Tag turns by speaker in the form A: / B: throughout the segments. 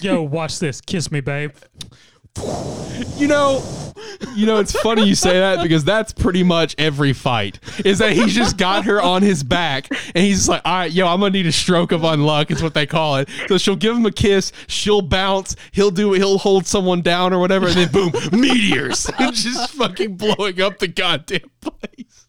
A: Yo, watch this. Kiss me, babe.
B: You know, you know, it's funny you say that because that's pretty much every fight. Is that he's just got her on his back and he's like, all right, yo, I'm gonna need a stroke of unluck, It's what they call it. So she'll give him a kiss, she'll bounce, he'll do, he'll hold someone down or whatever, and then boom, meteors, just fucking blowing up the goddamn place.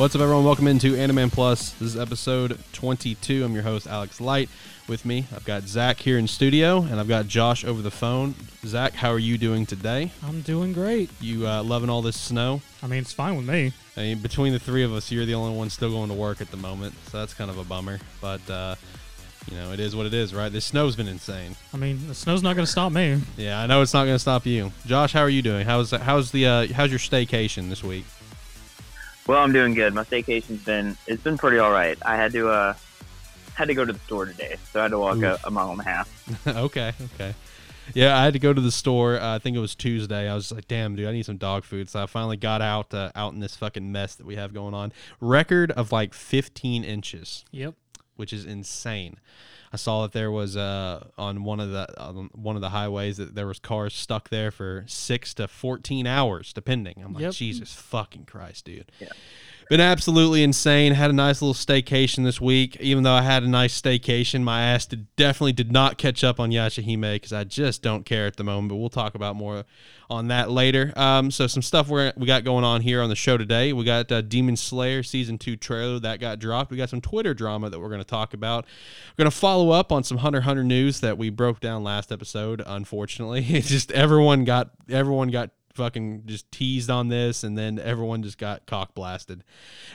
B: What's up, everyone? Welcome into Animan Plus. This is episode 22. I'm your host, Alex Light. With me, I've got Zach here in studio, and I've got Josh over the phone. Zach, how are you doing today?
A: I'm doing great.
B: You uh, loving all this snow?
A: I mean, it's fine with me.
B: I mean, between the three of us, you're the only one still going to work at the moment, so that's kind of a bummer. But uh, you know, it is what it is, right? This snow's been insane.
A: I mean, the snow's not going to stop me.
B: Yeah, I know it's not going to stop you. Josh, how are you doing? How's how's the uh, how's your staycation this week?
C: Well, I'm doing good. My staycation's been it's been pretty all right. I had to uh had to go to the store today, so I had to walk a, a mile and a half.
B: okay, okay. Yeah, I had to go to the store. Uh, I think it was Tuesday. I was like, "Damn, dude, I need some dog food." So I finally got out uh, out in this fucking mess that we have going on. Record of like 15 inches,
A: Yep.
B: which is insane. I saw that there was uh, on one of the on one of the highways that there was cars stuck there for six to 14 hours, depending. I'm like,
A: Yep.
B: Jesus fucking Christ, dude.
C: Yeah.
B: Been absolutely insane. Had a nice little staycation this week. Even though I had a nice staycation, my ass did, definitely did not catch up on Yashahime because I just don't care at the moment. But we'll talk about more on that later. Um, so some stuff we we got going on here on the show today. We got uh, Demon Slayer season two trailer that got dropped. We got some Twitter drama that we're going to talk about. We're going to follow up on some Hunter Hunter news that we broke down last episode. Unfortunately, it's just everyone got everyone got fucking just teased on this and then everyone just got cock blasted.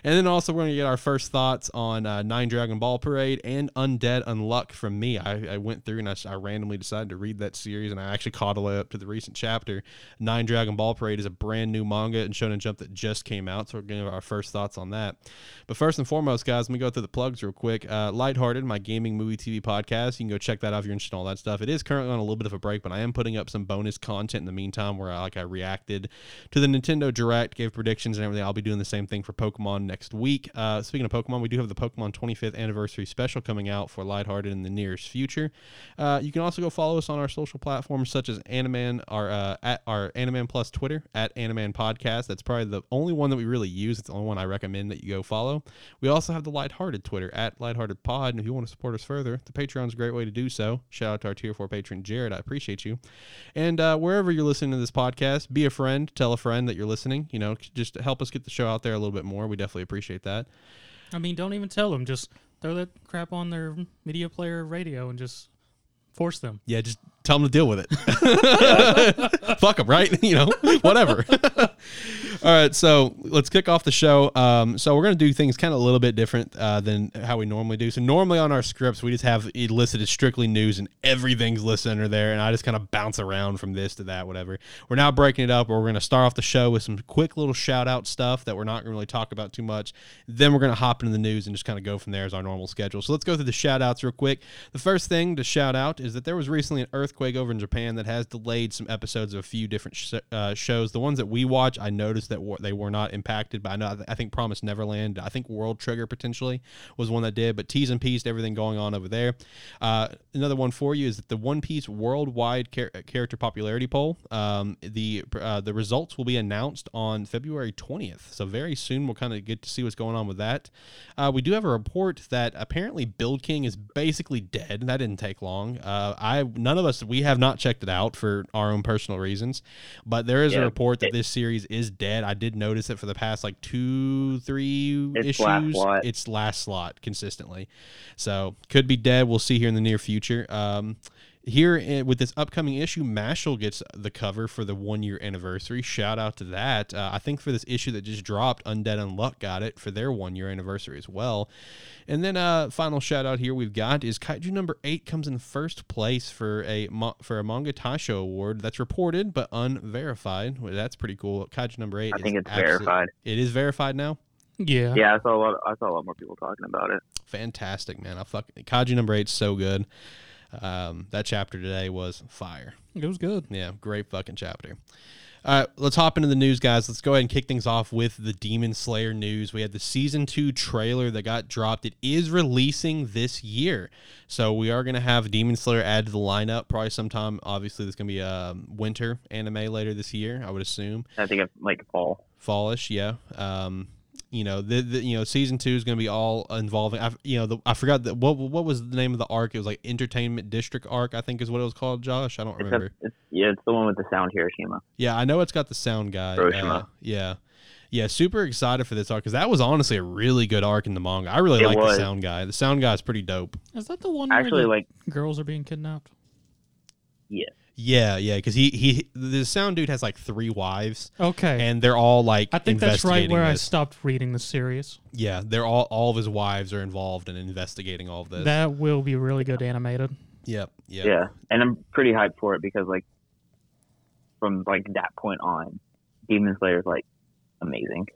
B: And then also we're going to get our first thoughts on uh, nine dragon ball parade and undead unluck from me. I, I went through and I randomly decided to read that series and i actually caught the way up to the recent chapter. Nine dragon ball parade is a brand new manga and shonen jump that just came out so we're going to our first thoughts on that. But first and foremost guys let me go through the plugs real quick. Uh, lighthearted my gaming movie tv podcast you can go check that out if you're interested in all that stuff. It is currently on a little bit of a break but i am putting up some bonus content in the meantime where i like i reacted to the nintendo direct gave predictions and everything. I'll be doing the same thing for pokemon next week. Uh, speaking of pokemon we do have the pokemon 25th anniversary special coming out for lighthearted in the nearest future. Uh, you can also go follow us on our social platforms such as animan our uh, at our animan plus twitter at animan podcast. That's probably the only one that we really use. It's the only one i recommend that you go follow. We also have the lighthearted twitter at lighthearted pod. And if you want to support us further the patreon's a great way to do so. Shout out to our tier 4 patron jared. I appreciate you. And uh, wherever you're listening to this podcast, be a friend, tell a friend that you're listening. You know, just help us get the show out there a little bit more. We definitely appreciate that.
A: I mean, don't even tell them. Just throw that crap on their media player radio and just force them.
B: Yeah, just tell them to deal with it. Fuck them, right? You know, whatever. All right, so let's kick off the show. Um, so we're gonna do things kind of a little bit different uh, than how we normally do. So normally on our scripts, we just have it listed as strictly news, and everything's listed under there, and I just kind of bounce around from this to that, whatever. We're now breaking it up. Where we're gonna start off the show with some quick little shout out stuff that we're not gonna really talk about too much. Then we're gonna hop into the news and just kind of go from there as our normal schedule. So let's go through the shout outs real quick. The first thing to shout out is that there was recently an earthquake over in Japan that has delayed some episodes of a few different sh- uh, shows. The ones that we watch, I noticed that wa- they were not impacted, but I know I think Promise Neverland, I think World Trigger potentially was one that did, but T's and P's, everything going on over there. Uh, another one for you is that the One Piece worldwide char- character popularity poll, um, the uh, the results will be announced on February 20th. So very soon we'll kind of get to see what's going on with that. Uh, we do have a report that apparently Build King is basically dead. That didn't take long. Uh, I none of us we have not checked it out for our own personal reasons, but there is a report that this series is dead. I did notice it for the past like two, three
C: It's
B: issues.
C: last.
B: It's last slot consistently, so could be dead. We'll see here in the near future. Um, here in, with this upcoming issue, Mashle gets the cover for the one year anniversary. Shout out to that. Uh, I think for this issue that just dropped, Undead Unluck got it for their one year anniversary as well. And then uh, final shout out here we've got is Kaiju number eight comes in first place for a for a manga Taisho award that's reported but unverified. Well, that's pretty cool. Kaiju number eight.
C: I
B: is
C: think it's
B: absolute-
C: verified.
B: It is verified now.
A: Yeah.
C: Yeah, I saw a lot. I saw a lot more people talking about it.
B: Fantastic, man. I fuck Kaiju number eight's so good. Um, that chapter today was fire.
A: It was good.
B: Yeah, great fucking chapter. All right, let's hop into the news, guys. Let's go ahead and kick things off with the Demon Slayer news. We had the season two trailer that got dropped. It is releasing this year, so we are going to have Demon Slayer add to the lineup probably sometime. Obviously, there's going to be a winter anime later this year, I would assume
C: I think it's like fall.
B: fallish. Yeah. Um, you know, the, the you know season two is going to be all involving. I you know the, I forgot that what what was the name of the arc? It was like Entertainment District arc. I think is what it was called. Josh, I don't
C: It's, a,
B: remember.
C: it's yeah, it's the one with the sound Hashira.
B: Yeah, I know it's got the sound guy.
C: Hashira.
B: Uh, yeah. Yeah, super excited for this arc because that was honestly a really good arc in the manga. I really like the sound guy. The sound guy is pretty dope.
A: Is that the one where
C: Actually,
A: the
C: like
A: girls are being kidnapped?
C: yeah,
B: Yeah, yeah, because he he the sound dude has like three wives,
A: Okay.
B: and they're all like.
A: I think that's right
B: investigating
A: where I stopped reading the series.
B: Yeah, they're all all of his wives are involved in investigating all of this.
A: That will be really good animated.
B: yep, yep.
C: yeah, and I'm pretty hyped for it because like from like that point on, Demon Slayer is like amazing.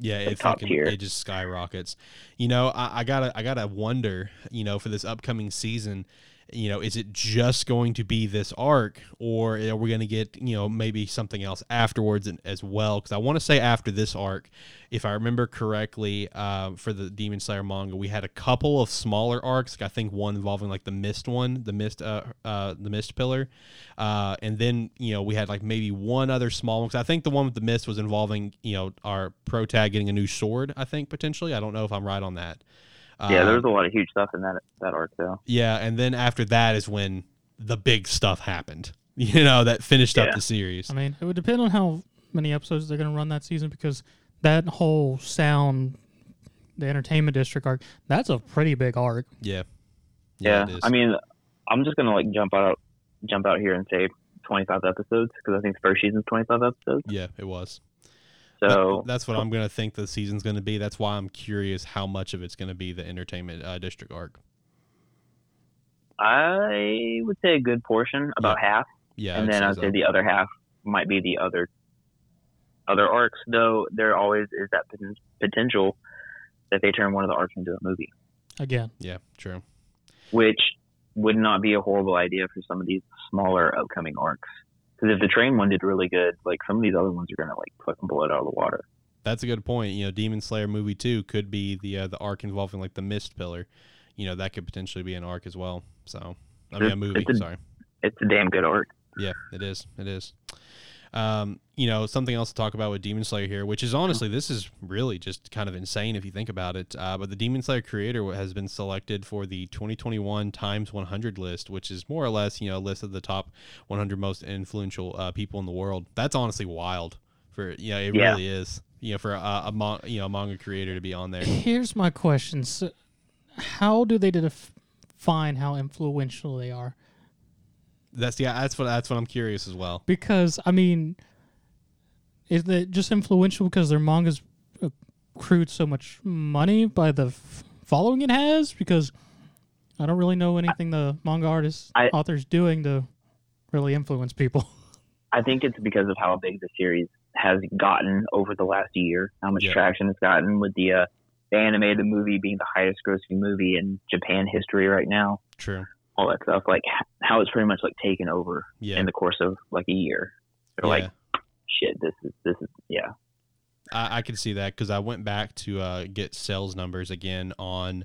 B: Yeah,
C: Like
B: it
C: top
B: fucking
C: tier.
B: it just skyrockets. You know, I, I gotta I gotta wonder, you know, for this upcoming season, you know, is it just going to be this arc, or are we going to get you know maybe something else afterwards as well? Because I want to say after this arc, if I remember correctly, uh, for the Demon Slayer manga, we had a couple of smaller arcs. I think one involving like the Mist one, the Mist, uh, uh, the Mist Pillar, uh, and then you know we had like maybe one other small one. Because I think the one with the Mist was involving you know our pro tag getting a new sword. I think potentially. I don't know if I'm right on that.
C: Yeah, there was um, a lot of huge stuff in that that arc though.
B: yeah, and then after that is when the big stuff happened. You know, that finished up the series.
A: I mean, it would depend on how many episodes they're going to run that season because that whole sound, the entertainment district arc, that's a pretty big arc.
B: Yeah.
C: Yeah,
B: it is.
C: I mean, I'm just gonna like jump out jump out here and say 25 episodes because I think the first season's 25 episodes.
B: yeah, it was.
C: So
B: that's what I'm going to think the season's going to be. That's why I'm curious how much of it's going to be the entertainment uh, district arc.
C: I would say a good portion, about half,
B: Yeah.
C: and then I'd
B: so.
C: say the other half might be the other other arcs. Though there always is that potential that they turn one of the arcs into a movie,
A: Again,
B: Yeah, true.
C: which would not be a horrible idea for some of these smaller upcoming arcs. Because if the train one did really good, like some of these other ones are gonna like fucking blow it out of the water.
B: That's a good point. You know, Demon Slayer movie two could be the uh, the arc involving like the Mist Pillar. You know, that could potentially be an arc as well. So, I mean, a movie.
C: it's a-
B: sorry.
C: It's a damn good arc.
B: Yeah, it is. It is. Um, you know, something else to talk about with Demon Slayer here, which is honestly, this is really just kind of insane if you think about it. Uh, but the Demon Slayer creator has been selected for the 2021 Times 100 list, which is more or less, you know, a list of the top 100 most influential uh, people in the world. That's honestly wild. For yeah, it
C: Yeah.
B: really is. You know, for a, a mon- you know manga creator to be on there.
A: here's my question: so How do they define how influential they are?
B: That's yeah. That's what that's what I'm curious as well.
A: Because I mean, is it just influential because their mangas accrued so much money by the f- following it has? Because I don't really know anything the manga artists
C: I-
A: authors doing to really influence people.
C: I think it's because of how big the series has gotten over the last year, how much
B: Yeah.
C: traction it's gotten with the, uh, the animated movie being the highest grossing movie in Japan history right now,
B: True.
C: All that stuff. Like how it's pretty much like taken over
B: Yeah.
C: in the course of like a year. They're
B: yeah.
C: like, shit, this is, this is, yeah.
B: I, I could see that because I went back to uh, get sales numbers again on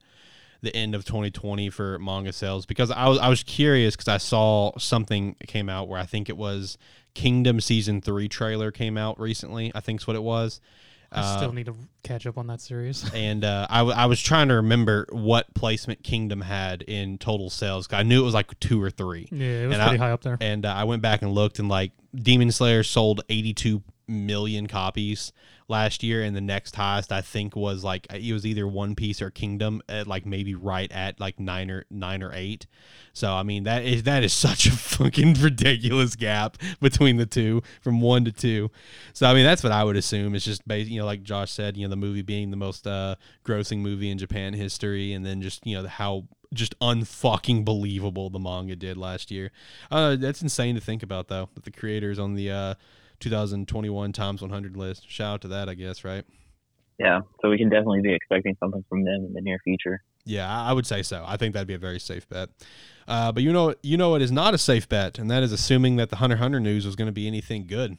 B: the end of 2020 for manga sales because I was I was curious because I saw something came out where I think it was Kingdom season three trailer came out recently. I think's what it was.
A: I still need to catch up on that series.
B: and uh, I, w- I was trying to remember what placement Kingdom had in total sales. I knew it was like two or three.
A: yeah, it was
B: And I-
A: pretty high up there.
B: And uh, I went back and looked, and like Demon Slayer sold 82 million copies last year, and the next highest I think was like it was either One Piece or Kingdom at like maybe right at like nine or nine or eight. So I mean that is that is such a fucking ridiculous gap between the two from one to two. So I mean that's what I would assume. It's just based, you know, like Josh said, you know, the movie being the most uh, grossing movie in Japan history, and then just you know how just unfucking believable the manga did last year. Uh, that's insane to think about though. That the creators on the uh, 2021 Times 100 list. Shout out to that, I guess, right?
C: Yeah. So we can definitely be expecting something from them in the near future.
B: Yeah, I I would say so. I think that'd be a very safe bet. Uh, but you know, you know, it is not a safe bet, and that is assuming that the Hunter x Hunter news was going to be anything good.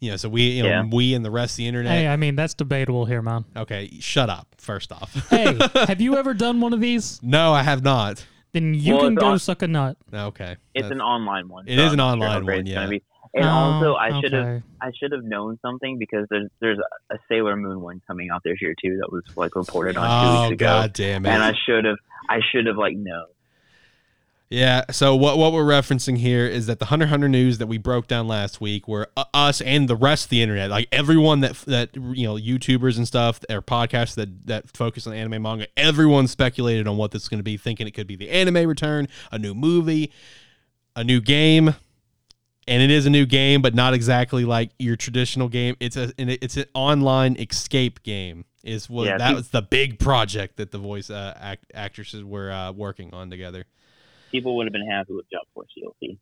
B: You know, so we, you know,
C: Yeah.
B: we and the rest of the internet.
A: Hey, I mean that's debatable here, man.
B: okay, shut up. First off,
A: Hey, have you ever done one of these?
B: no, I have not.
A: Then you
C: Well,
A: can go
C: on-
A: suck a nut.
B: Okay,
C: It's
B: That's-
C: an online one.
B: It
C: so
B: is an
C: I'm sure
B: online one,
C: it's gonna
B: yeah.
C: Be. And
A: Oh,
C: also, I should have. I should have known something because there's there's a Sailor Moon one coming out this year too that was like reported on two
B: oh
C: weeks ago,
B: god damn it!
C: and I should have I should have like known.
B: Yeah. So what what we're referencing here is that the Hunter x Hunter news that we broke down last week, where uh, us and the rest of the internet, like everyone that that you know, YouTubers and stuff, or podcasts that that focus on anime manga, everyone speculated on what this is going to be, thinking it could be the anime return, a new movie, a new game. And it is a new game, but not exactly like your traditional game. It's a and it's an online escape game. Is what
C: Yeah,
B: that was the big project that the voice uh, act, actresses were uh, working on together.
C: People would have been happy with Jump Force DLC.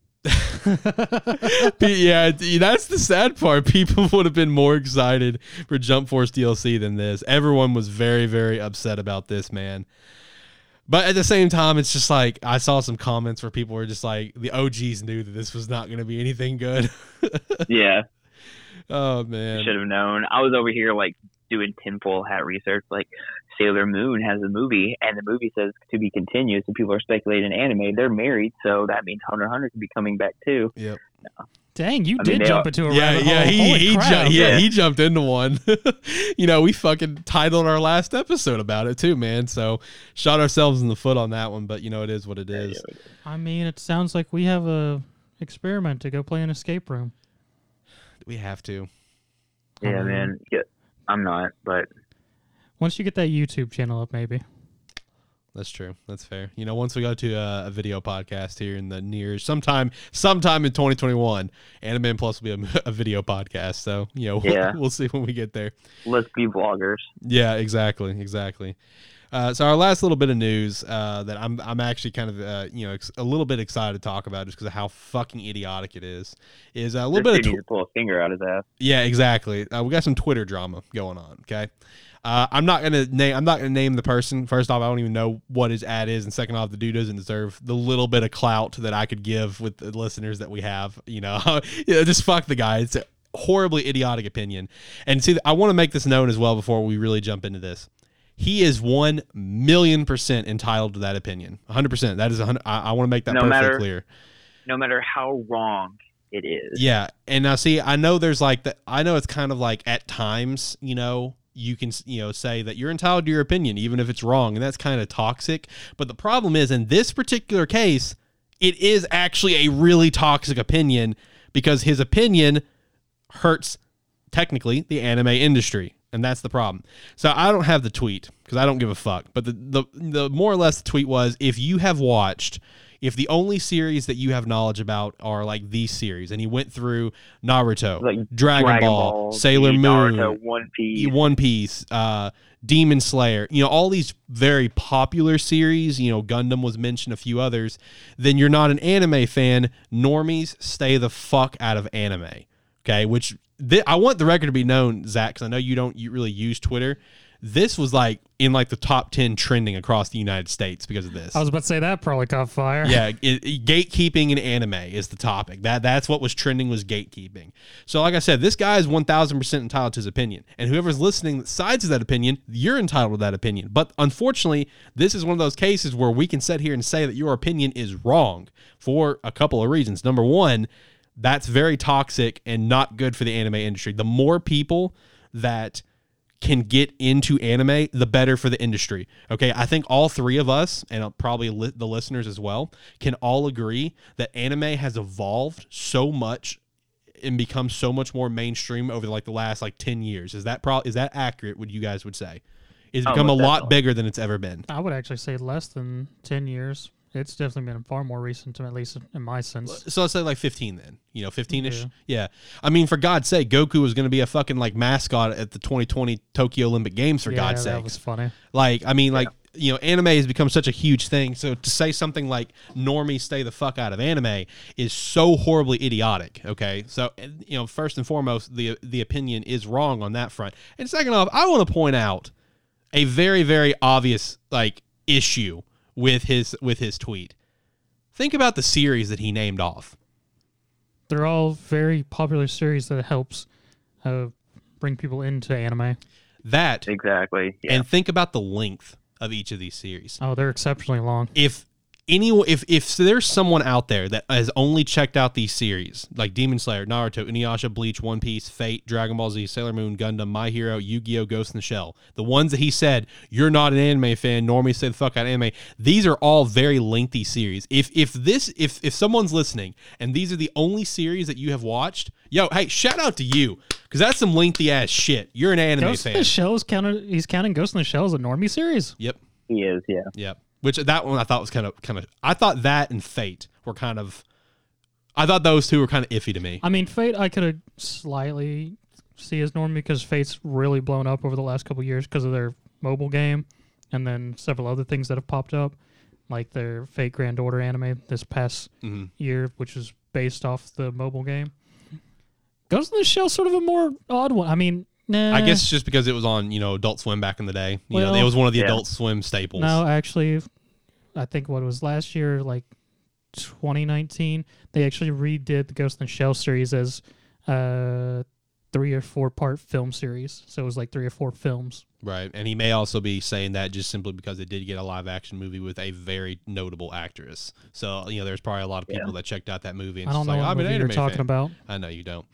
B: yeah, that's the sad part. People would have been more excited for Jump Force DLC than this. Everyone was very, very upset about this, man. But at the same time, it's just like I saw some comments where people were just like, the OGs knew that this was not going to be anything good.
C: yeah,
B: oh man,
C: should have known. I was over here like doing tinfoil hat research. Like Sailor Moon has a movie, and the movie says to be continued. So people are speculating anime. They're married, so that means Hunter Hunter could be coming back too.
B: Yep.
A: Dang, you
C: I
A: did
C: they
A: jump
C: are-
A: into a
B: Yeah,
A: rabbit
B: yeah,
A: hole.
B: he
A: Holy
B: he, ju- yeah,
C: Yeah.
B: he jumped into one. you know, we fucking titled our last episode about it too, man. So shot ourselves in the foot on that one, but you know, it is what it is.
A: I mean, it sounds like we have a experiment to go play an escape room.
B: We have to.
C: Yeah,
A: Um,
C: man. Yeah, I'm not, but
A: Once you get that YouTube channel up, maybe.
B: That's true. That's fair. You know, once we go to a, a video podcast here in the near sometime, sometime in 2021, Anime Plus will be a, a video podcast. So, you know, we'll,
C: Yeah.
B: we'll see when we get there.
C: let's be vloggers.
B: Yeah, exactly, exactly. Uh, so our last little bit of news uh, that I'm I'm actually kind of uh, you know ex- a little bit excited to talk about just because of how fucking idiotic it is is a little bit of tw-
C: pull a finger out his ass.
B: yeah, exactly. Uh, we got some Twitter drama going on. Okay, uh, I'm not gonna name. I'm not gonna name the person. First off, I don't even know what his ad is, and second off, the dude doesn't deserve the little bit of clout that I could give with the listeners that we have. You know, just fuck the guy. It's a horribly idiotic opinion. And see, I want to make this known as well before we really jump into this. He is one million percent entitled to that opinion. 100. percent That is a hundred. I, I want to make that
C: No
B: perfectly
C: matter-
B: clear.
C: No matter how wrong it is.
B: Yeah, and now see, I know there's like that. I know it's kind of like at times, you know, you can you know say that you're entitled to your opinion, even if it's wrong, and that's kind of toxic. But the problem is, in this particular case, it is actually a really toxic opinion because his opinion hurts technically the anime industry. And that's the problem. So I don't have the tweet because I don't give a fuck. But the, the the more or less the tweet was if you have watched if the only series that you have knowledge about are like these series, and he went through Naruto,
C: Like
B: Dragon, Ball, Sailor
C: Bleach,
B: Moon,
C: Naruto, One Piece.
B: One Piece, uh, Demon Slayer, you know, all these very popular series, you know, Gundam was mentioned, a few others, then you're not an anime fan. Normies, stay the fuck out of anime. Okay. Which thi- I want the record to be known, Zach, because I know you don't you really use Twitter. This was like in like the top 10 trending across the United States because of this
A: I was about to say that probably caught fire.
B: yeah, it, it- gatekeeping in anime is the topic. That that's what was trending was gatekeeping. So like I said, this guy is 1000% entitled to his opinion. And whoever's listening that sides of that opinion, you're entitled to that opinion. But unfortunately, this is one of those cases where we can sit here and say that your opinion is wrong for a couple of reasons. Number 1, that's very toxic and not good for the anime industry. The more people that can get into anime, the better for the industry. Okay, I think all three of us, and probably li- the listeners as well, can all agree that anime has evolved so much and become so much more mainstream over like the last like ten years. Is that pro- is that accurate? Would you guys would say? It's
C: Oh,
B: become a
C: most
B: lot bigger than it's ever been.
A: I would actually say less than 10 years. It's definitely been far more recent, at least in my sense.
B: So let's say like 15 then. You know, 15ish.
A: Yeah.
B: Yeah. I mean, for God's sake, Goku was going to be a fucking like mascot at the 2020 Tokyo Olympic Games for
A: yeah,
B: God's
A: that
B: sake.
A: was funny.
B: Like, I mean, like, you know, anime has become such a huge thing. So to say something like "normie stay the fuck out of anime" is so horribly idiotic. Okay, so you know, first and foremost, the the opinion is wrong on that front. And second off, I want to point out a very very obvious like issue with his with his tweet. Think about the series that he named off.
A: They're all very popular series that helps uh, bring people into anime.
B: That
C: Exactly. Yeah.
B: and think about the length of each of these series.
A: Oh, they're exceptionally long.
B: If any if if there's someone out there that has only checked out these series like Demon Slayer, Naruto, Inuyasha, Bleach, One Piece, Fate, Dragon Ball Z, Sailor Moon, Gundam, My Hero, Yu-Gi-Oh, Ghost in the Shell, the ones that he said you're not an anime fan, normally say the fuck out of anime. These are all very lengthy series. If if this if if someone's listening and these are the only series that you have watched, yo, hey, shout out to you because that's some lengthy ass shit. You're an anime
A: Ghost in the Shell is counted. He's counting Ghost in the Shell as a normie series.
B: yep.
C: he is. Yeah.
B: Yep. Which that one I thought was kind of kind of I thought that and Fate were kind of I thought those two were kind of iffy to me.
A: I mean, Fate I could have slightly see as normie because Fate's really blown up over the last couple years because of their mobile game, and then several other things that have popped up, like their Fate Grand Order anime this past
B: Mhm.
A: year, which is based off the mobile game. Ghost in the Shell sort of a more odd one. I mean, nah,
B: I guess just because it was on, you know, Adult Swim back in the day. You know, it was one of the
C: yeah.
B: Adult Swim staples.
A: No, actually, I think what it was last year, like 2019, they actually redid the Ghost in the Shell series as uh three or four part film series. So it was like three or four films.
B: Right. And he may also be saying that just simply because it did get a live action movie with a very notable actress. So, you know, there's probably a lot of people
C: Yeah.
B: that checked out that movie and
A: I don't know
B: like,
A: what
B: I'm an
A: movie you're talking
B: fan.
A: about.
B: I know you don't.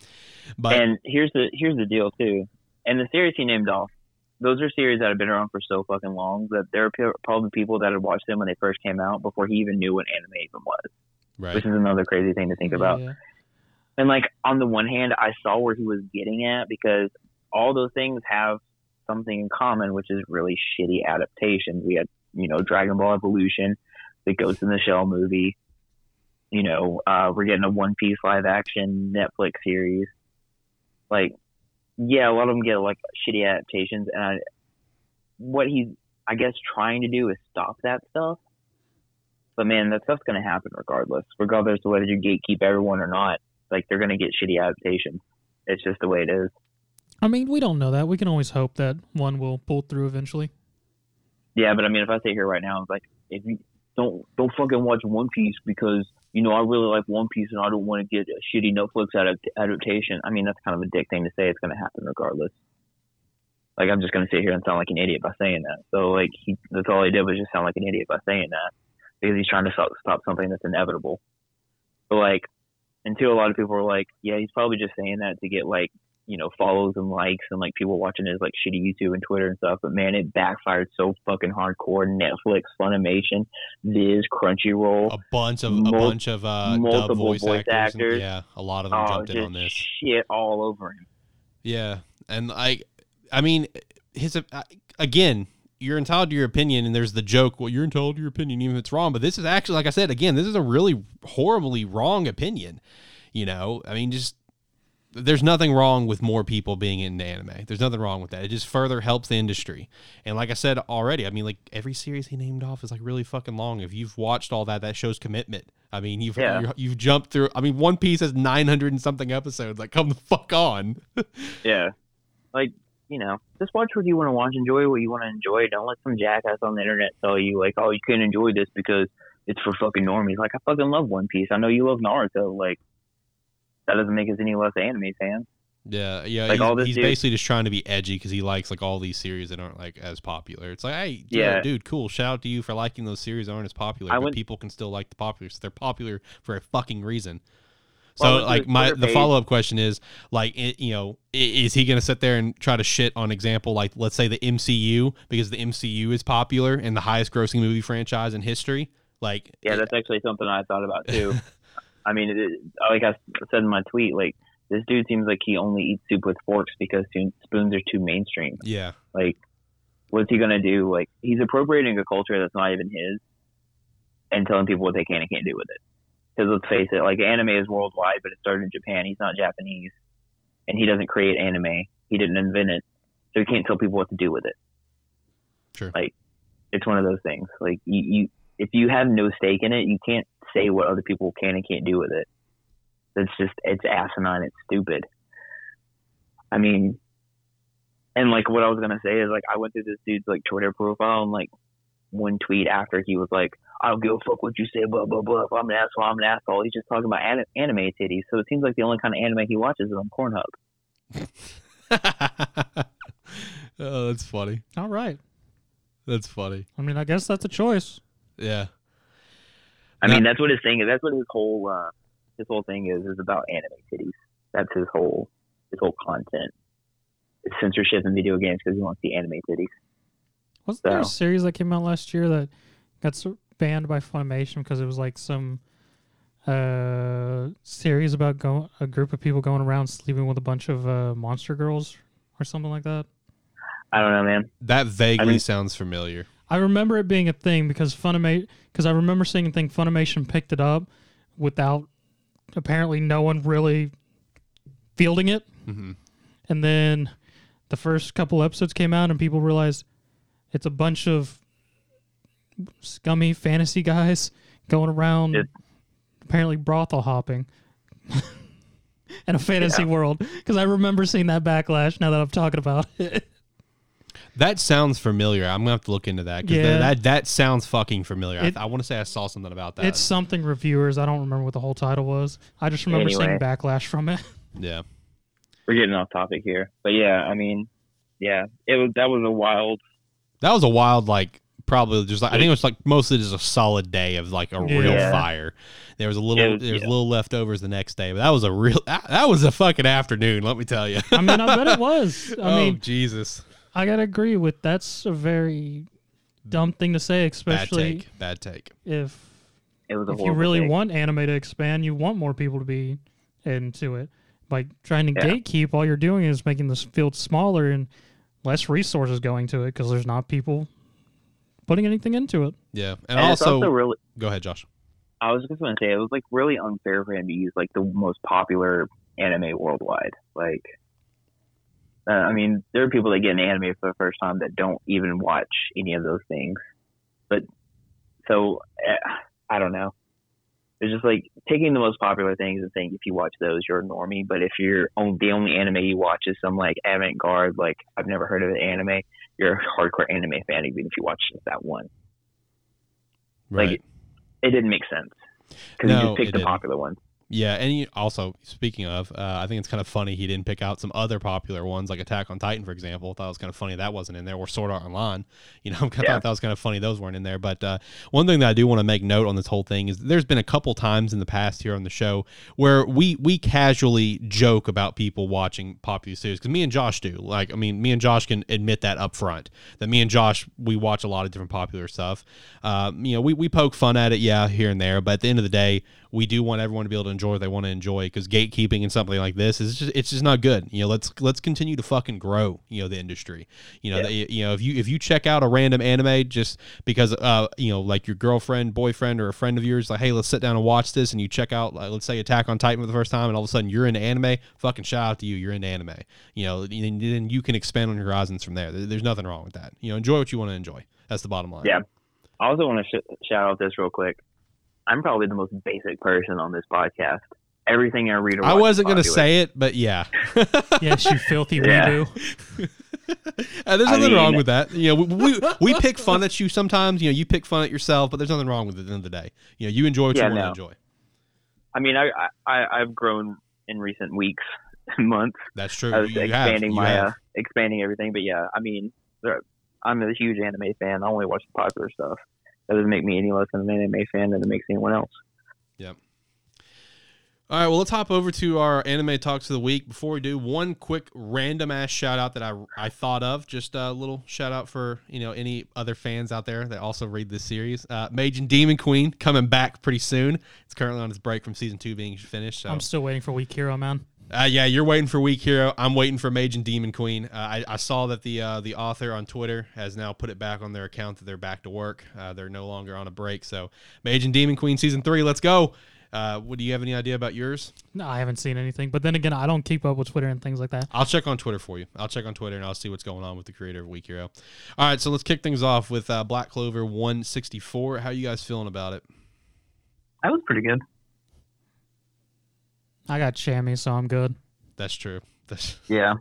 B: But
C: and here's the here's the deal too. And the series he named off, those are series that have been around for so fucking long that there are pe- probably people that had watched them when they first came out before he even knew what anime even was,
B: right.
C: which is another crazy thing to think about.
A: Yeah.
C: And like on the one hand, I saw where he was getting at because all those things have something in common, which is really shitty adaptations. We had, you know, Dragon Ball Evolution, the Ghost in the Shell movie. You know, uh, we're getting a One Piece live action Netflix series. Like, yeah, a lot of them get like shitty adaptations, and I, what he's, I guess, trying to do is stop that stuff. But man, that stuff's gonna happen regardless, regardless of whether you gatekeep everyone or not like they're gonna get shitty adaptations. It's just the way it is.
A: I mean, we don't know that. We can always hope that one will pull through eventually.
C: Yeah, but I mean, if I sit here right now, it's like if you don't don't fucking watch One Piece because you know I really like One Piece and I don't want to get a shitty Netflix adapt- adaptation. I mean, that's kind of a dick thing to say. It's gonna happen regardless. Like I'm just gonna sit here and sound like an idiot by saying that. So like he, that's all he did was just sound like an idiot by saying that because he's trying to stop, stop something that's inevitable. But like until a lot of people are like, yeah, he's probably just saying that to get like you know follows and likes and like people watching his like shitty YouTube and Twitter and stuff. But man, it backfired so fucking hardcore. Netflix, Funimation, Viz, Crunchyroll,
B: a bunch of a bunch of uh, dub
C: multiple
B: voice,
C: voice
B: actors. and- yeah, a lot of them
C: oh,
B: jumped in on this.
C: shit all over him.
B: Yeah, and I, I mean, his uh, again, you're entitled to your opinion, and there's the joke. Well, you're entitled to your opinion, even if it's wrong. But this is actually, like I said, again, this is a really horribly wrong opinion. You know, I mean, just there's nothing wrong with more people being into anime. There's nothing wrong with that. It just further helps the industry. And like I said already, I mean, like every series he named off is like really fucking long. If you've watched all that, that shows commitment. I mean, you've
C: Yeah.
B: you're- you've jumped through. I mean, One Piece has 900 and something episodes. Like, come the fuck on.
C: Yeah, like you know, just watch what you want to watch, enjoy what you want to enjoy. Don't let some jackass on the internet tell you like, oh, you can't enjoy this because it's for fucking normies. Like I fucking love One Piece. I know you love Naruto. Like that doesn't make us any less anime fans.
B: Yeah, yeah.
C: Like,
B: he's
C: all this
B: he's
C: dude-
B: basically just trying to be edgy because he likes like all these series that aren't like as popular. It's like, hey, yeah, dude, cool. Shout out to you for liking those series that aren't as popular,
C: I
B: but
C: went-
B: people can still like the popular. So they're popular for a fucking reason. So
C: to
B: like my the follow up question is like i you know is he going to sit there and try to shit on example like let's say the MCU because the MCU is popular and the highest grossing movie franchise in history like
C: Yeah, that's actually something I thought about too. I mean, it, like I said in my tweet, like this dude seems like he only eats soup with forks because spoons are too mainstream.
B: yeah
C: Like, what's he gonna do? Like, he's appropriating a culture that's not even his, and telling people what they can and can't do with it. Because let's face it, like anime is worldwide, but it started in Japan. He's not Japanese, and he doesn't create anime. He didn't invent it, so he can't tell people what to do with it.
B: Sure.
C: Like, it's one of those things. Like, you, you if you have no stake in it, you can't say what other people can and can't do with it. It's just it's asinine. It's stupid. I mean, and like what I was gonna say is like I went through this dude's like Twitter profile and like one tweet after he was like, "I don't give a fuck what you say, blah blah blah. If I'm an asshole, I'm an asshole." He's just talking about an- anime titties. So it seems like the only kind of anime he watches is on Pornhub.
B: oh, that's funny.
A: All right.
B: That's funny.
A: I mean, I guess that's a choice.
B: Yeah.
C: I
B: Now-
C: mean, that's what his thing is. That's what his whole uh, his whole thing is is about anime titties. That's his whole his whole content. It's censorship in video games because he wants the anime titties.
A: Wasn't there a series that came out last year that got banned by Funimation because it was like some uh series about go- a group of people going around sleeping with a bunch of uh, monster girls or something like that?
C: I don't know, man.
B: That vaguely
C: I mean-
B: sounds familiar.
A: I remember it being a thing because Funimation because I remember seeing a thing Funimation picked it up without apparently no one really fielding it,
B: hmm
A: and then the first couple episodes came out and people realized it's a bunch of scummy fantasy guys going around
C: It-
A: apparently brothel hopping in a fantasy
C: Yeah.
A: world because I remember seeing that backlash now that I'm talking about it.
B: That sounds familiar. I'm gonna have to look into that because
A: Yeah.
B: that that sounds fucking familiar.
A: It-
B: I, I want to say I saw something about that.
A: It's something reviewers. I don't remember what the whole title was. I just remember seeing
C: Anyway.
A: backlash from it.
B: yeah.
C: We're getting off topic here, but yeah, I mean, yeah, it was that was a wild.
B: That was a wild like probably just like I think it was like mostly just a solid day of like a real fire. There was a little
C: was-
B: there was
C: yeah.
B: little leftovers the next day, but that was a real that, that was a fucking afternoon. Let me tell you.
A: I mean, I bet it was. I
B: oh
A: mean,
B: Jesus,
A: I gotta agree with that's a very dumb thing to say, especially
B: bad
A: especially
B: take, bad take.
A: if
C: It was a
A: if you really
C: take.
A: want anime to expand, you want more people to be into it. By trying to
C: Yeah.
A: gatekeep, all you're doing is making this field smaller and less resources going to it because there's not people putting anything into it.
B: Yeah, and,
C: And
B: also,
C: also really.
B: go ahead, Josh.
C: I was just going to say it was like really unfair for him to use like the most popular anime worldwide. Like, uh, I mean, there are people that get an anime for the first time that don't even watch any of those things. But so uh, I don't know. It's just like taking the most popular things and saying if you watch those, you're a normie. But if you're only the only anime you watch is some like avant-garde, like I've never heard of an anime, you're a hardcore anime fan even if you watch just that one. Like,
B: Right.
C: It didn't make sense because
B: No,
C: you just
B: it
C: picked the
B: didn't.
C: popular ones.
B: Yeah, and you, also speaking of, uh, I think it's kind of funny he didn't pick out some other popular ones like Attack on Titan, for example. Thought it was kind of funny that wasn't in there, or Sword Art Online. You know, I
C: Yeah.
B: thought that was kind of funny those weren't in there. But uh, one thing that I do want to make note on this whole thing is there's been a couple times in the past here on the show where we we casually joke about people watching popular series because me and Josh do. Like, I mean, me and Josh can admit that up front that me and Josh we watch a lot of different popular stuff. Uh, you know, we we poke fun at it, yeah, here and there, but at the end of the day we do want everyone to be able to enjoy what they want to enjoy because gatekeeping and something like this is just it's just not good. You know, let's let's continue to fucking grow. You know, the industry. You know,
C: Yeah.
B: you know if you if you check out a random anime just because uh you know like your girlfriend, boyfriend, or a friend of yours like hey let's sit down and watch this and you check out like, let's say Attack on Titan for the first time and all of a sudden you're into anime, fucking shout out to you, you're into anime. You know, then then you can expand on your horizons from there. There- There's nothing wrong with that. You know, enjoy what you want to enjoy. That's the bottom line.
C: Yeah. I also want to sh- shout out this real quick. I'm probably the most basic person on this podcast. Everything I read or
B: I wasn't gonna say it, but yeah.
A: Yes, you filthy
C: Yeah.
A: weeaboo.
B: Uh, there's
C: I
B: nothing wrong with that. You know, we, we we pick fun at you sometimes. You know, you pick fun at yourself, but there's nothing wrong with it at the end of the day. You know, you enjoy what
C: Yeah,
B: you want to enjoy.
C: I mean, I, I I've grown in recent weeks, and months.
B: That's true.
C: I was
B: You
C: expanding
B: You
C: my
B: have.
C: uh, expanding everything. But yeah, I mean, I'm a huge anime fan. I only watch the popular stuff. That doesn't make me any less of an anime fan than it makes anyone else. Yep.
B: All right, well, let's hop over to our anime talks of the week. Before we do, one quick random ass shout out that I, I thought of. Just a little shout out for you know any other fans out there that also read this series. Uh, Mage and Demon Queen coming back pretty soon. It's currently on its break from season two being finished. So
A: I'm still waiting for Weak Hero, man.
B: Uh, yeah, you're waiting for Weak Hero. I'm waiting for Mage and Demon Queen. Uh, I, I saw that the uh, the author on Twitter has now put it back on their account that they're back to work. Uh, they're no longer on a break. So Mage and Demon Queen season three, let's go. Uh, what do you have any idea about yours?
A: No, I haven't seen anything. But then again, I don't keep up with Twitter and things like that.
B: I'll check on Twitter for you. I'll check on Twitter and I'll see what's going on with the creator of Weak Hero. All right, so let's kick things off with uh, Black Clover 164. How you guys feeling about it?
C: That was pretty good.
A: I got Charmy, so I'm good.
B: That's true. That's
C: Yeah.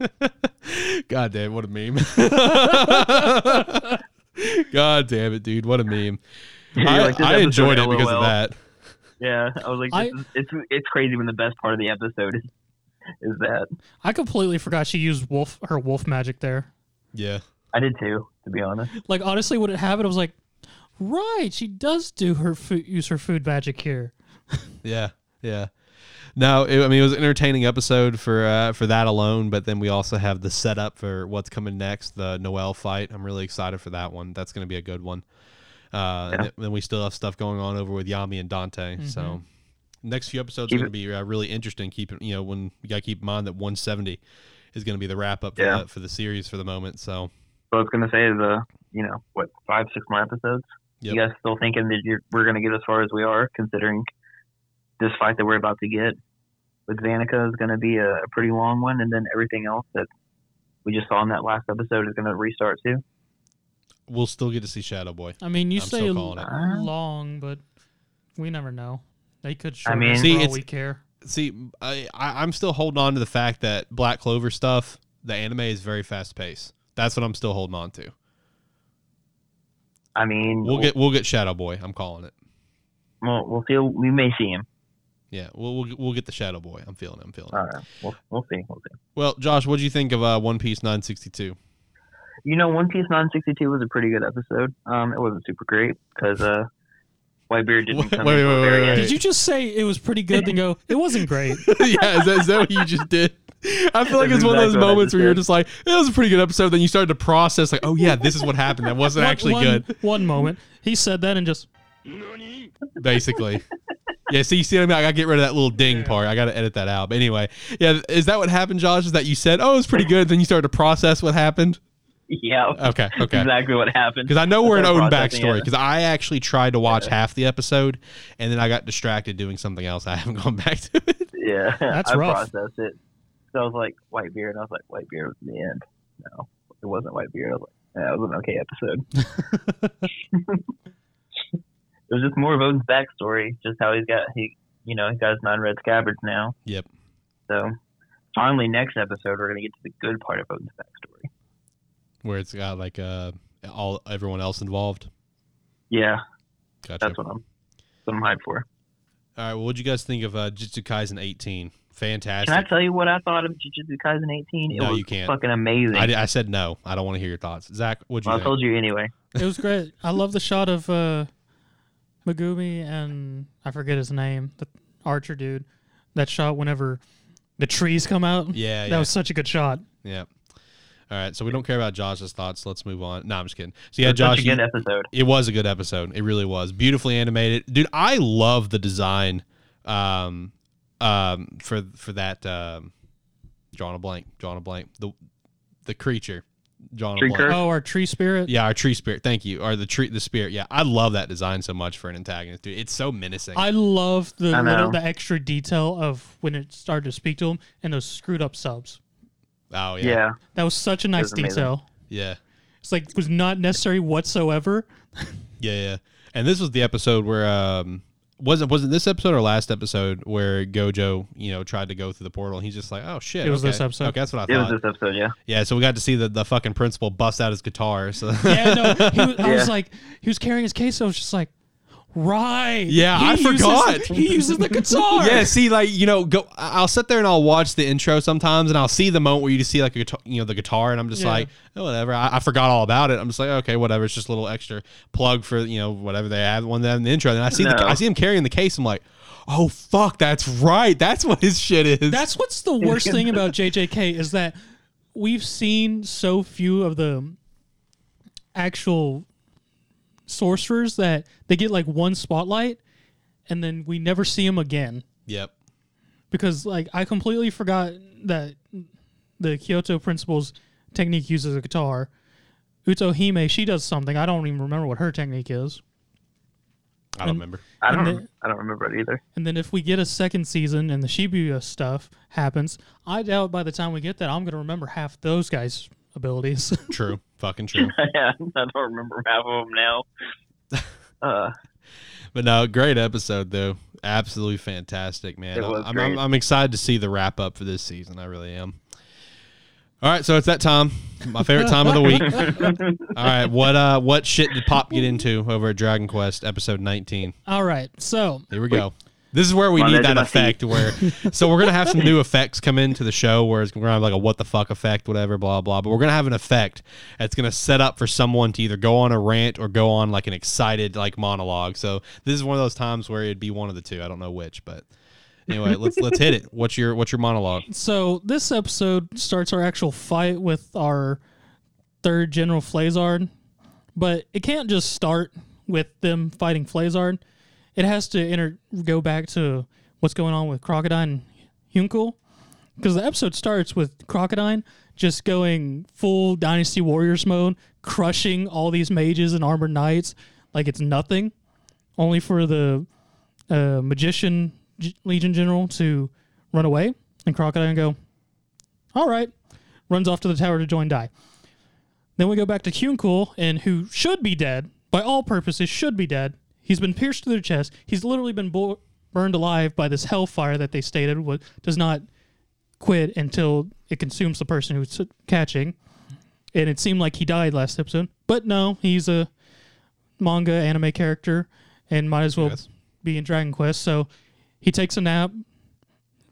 B: God damn, what a meme. God damn it, dude! What a meme.
C: You're
B: I,
C: like,
B: I enjoyed it because of that.
C: Yeah, I was like,
A: I-
C: is, it's it's crazy when the best part of the episode is is that.
A: I completely forgot she used wolf her wolf magic there.
B: Yeah.
C: I did too, to be honest.
A: Like honestly, when it happened, I was like, right, she does do her food use her food magic here.
B: Yeah, yeah. No, it, I mean it was an entertaining episode for uh, for that alone, but then we also have the setup for what's coming next, the Noel fight. I'm really excited for that one. That's going to be a good one. Uh, and
C: Yeah.
B: then- then we still have stuff going on over with Yami and Dante. So next few episodes are going to be uh, really interesting. Keep you know when you got to keep in mind that 170 is going to be the wrap up for,
C: Yeah.
B: the, for the series for the moment. So
C: So I was gonna say the you know what five six more episodes.
B: Yep.
C: You guys still thinking that you're, we're gonna get as far as we are, considering this fight that we're about to get with Vanica is gonna be a, a pretty long one, and then everything else that we just saw in that last episode is gonna restart too.
B: we'll still get to see Shadow Boy.
A: I mean, you
B: I'm
A: say
B: still it. Uh-huh.
A: long, but we never know. They could
C: I
A: shorten
C: mean-
A: it
B: See,
A: for all
B: it's-
A: we care.
B: see, I, I I'm still holding on to the fact that Black Clover stuff, the anime is very fast paced. That's what I'm still holding on to.
C: I mean,
B: We'll get we'll get Shadow Boy. I'm calling it.
C: we'll, we'll see. We may see him.
B: Yeah, we'll we'll, we'll get the Shadow Boy. I'm feeling it. I'm feeling it.
C: All right, we'll we'll see. We'll see.
B: Well, Josh, what do you think of uh, One Piece 962?
C: You know, One Piece 962 was a pretty good episode. Um, it wasn't super great because uh, Whitebeard didn't
B: Wait,
C: come
B: wait,
C: in
B: wait,
C: till the very
B: wait, wait.
A: Did you just say it was pretty good? Then go, it wasn't great.
B: yeah, is that, is that what you just did? I feel like
C: That's
B: it's one of those
C: exactly what I
B: moments where you're just like, it was a pretty good episode. Then you started to process, like, oh yeah, this is what happened. That wasn't
A: One-
B: actually
A: one-
B: good.
A: One moment, he said that and just
B: basically. Yeah, see, you see, what I, mean? I gotta get rid of that little ding part. I gotta edit that out. But anyway, yeah, is that what happened, Josh? Is that you said, oh, it was pretty good, then you started to process what happened?
C: Yeah,
B: Okay, okay.
C: exactly what happened.
B: Because I know we're in
C: That's
B: own backstory.
C: it.
B: Because I actually tried to watch half the episode, and then I got distracted doing something else. I haven't gone back to it.
C: Yeah,
A: That's
C: I
A: rough.
C: processed it. So I was like, Whitebeard. And I was like, Whitebeard was the end. No, it wasn't Whitebeard. I was like, yeah, it was an okay episode. It was just more of Oden's backstory, just how he's got he, you know, he got his nine red scabbards now.
B: Yep.
C: So finally, next episode, we're gonna get to the good part of Oden's backstory.
B: Where it's got like uh, all everyone else involved.
C: Yeah,
B: Gotcha.
C: that's what I'm, what I'm hyped for.
B: All right. Well, what'd you guys think of uh, Jujutsu Kaisen 18? Fantastic.
C: Can I tell you what I thought of Jujutsu Kaisen 18? It
B: No,
C: was
B: you can't.
C: fucking amazing.
B: I, I said no. I don't want to hear your thoughts. Zach, what'd you
C: well, I told you anyway.
A: it was great. I love the shot of uh, Megumi and I forget his name, the archer dude. That shot whenever the trees come out.
B: yeah,
A: That
B: yeah,
A: was such a good shot.
B: yeah. All right. So we don't care about Josh's thoughts. Let's move on. No, I'm just kidding. So yeah, Josh,
C: a
B: you-
C: good episode.
B: It was a good episode. It really was. Beautifully animated. Dude, I love the design um um for for that um drawing a blank, drawing a blank. The the creature. Drawing
C: Tree
B: a
A: Oh, our tree spirit.
B: Yeah, our tree spirit. Thank you. Or the tree the spirit. Yeah. I love that design so much for an antagonist, dude. It's so menacing.
A: I love the
C: I
A: little, the extra detail of when it started to speak to him and those screwed up subs.
B: oh
C: Yeah.
B: yeah.
A: That was such a nice detail.
B: Yeah.
A: It's like was not necessary whatsoever.
B: Yeah, yeah. And this was the episode where um wasn't wasn't this episode or last episode where Gojo, you know, tried to go through the portal and he's just like, Oh shit.
A: It was
B: okay.
A: this episode.
B: Okay, that's what I
C: It
B: thought.
C: was this episode, yeah.
B: yeah, so we got to see the, the fucking principal bust out his guitar. So
A: Yeah, no, he was, I was like, he was carrying his case. So I was just like, right.
B: Yeah,
A: He
B: I
A: uses-
B: forgot.
A: he uses the guitar.
B: Yeah, see, like you know, go. I'll sit there and I'll watch the intro sometimes, and I'll see the moment where you just see like a guitar, you know, the guitar, and I'm just
A: Yeah.
B: like, oh, whatever. I, I forgot all about it. I'm just like, okay, whatever. It's just a little extra plug for you know whatever they have one in the intro. And I see the, I see him carrying the case. I'm like, oh fuck, that's right. That's what his shit is.
A: That's what's the worst thing about JJK is that we've seen so few of the actual sorcerers that they get like one spotlight and then we never see them again
B: yep.
A: because like I completely forgot that the Kyoto principal's technique uses a guitar. Utahime, she does something. I don't even remember what her technique is.
B: I don't
A: And-
B: remember.
C: I don't.
A: And the-
C: I don't remember it either.
A: And then if we get a second season and the Shibuya stuff happens, I doubt by the time we get that I'm going to remember half those guys' abilities.
B: True. Fucking true.
C: yeah, I don't remember half of them now. Uh,
B: But no, great episode though. Absolutely fantastic, man.
C: It was
B: I'm,
C: great.
B: I'm, I'm excited to see the wrap up for this season. I really am. All right, so it's that time. My favorite time of the week. All right, what uh what shit did Pop get into over at Dragon Quest episode 19?
A: All right, so
B: Here we go. This is where we
C: Come
B: need that effect where so we're gonna have some new effects come into the show where it's gonna have like a what the fuck effect, whatever, blah blah. But we're gonna have an effect that's gonna set up for someone to either go on a rant or go on like an excited like monologue. So this is one of those times where it'd be one of the two. I don't know which, but anyway, let's let's hit it. What's your what's your monologue?
A: so this episode starts our actual fight with our third General Flazard, but it can't just start with them fighting Flazard. It has to enter go back to what's going on with Crocodile and Hyunckel, because the episode starts with Crocodile just going full Dynasty Warriors mode, crushing all these mages and armored knights like it's nothing, only for the uh, magician G- Legion General to run away and Crocodile go, all right, runs off to the tower to join Dai. Then we go back to Hyunckel, and who should be dead by all purposes, should be dead. He's been pierced through the chest. He's literally been bo- burned alive by this hellfire that they stated wa- does not quit until it consumes the person who's catching. And it seemed like he died last episode, but no, he's a manga anime character and might as well
B: Yes.
A: be in Dragon Quest. So he takes a nap,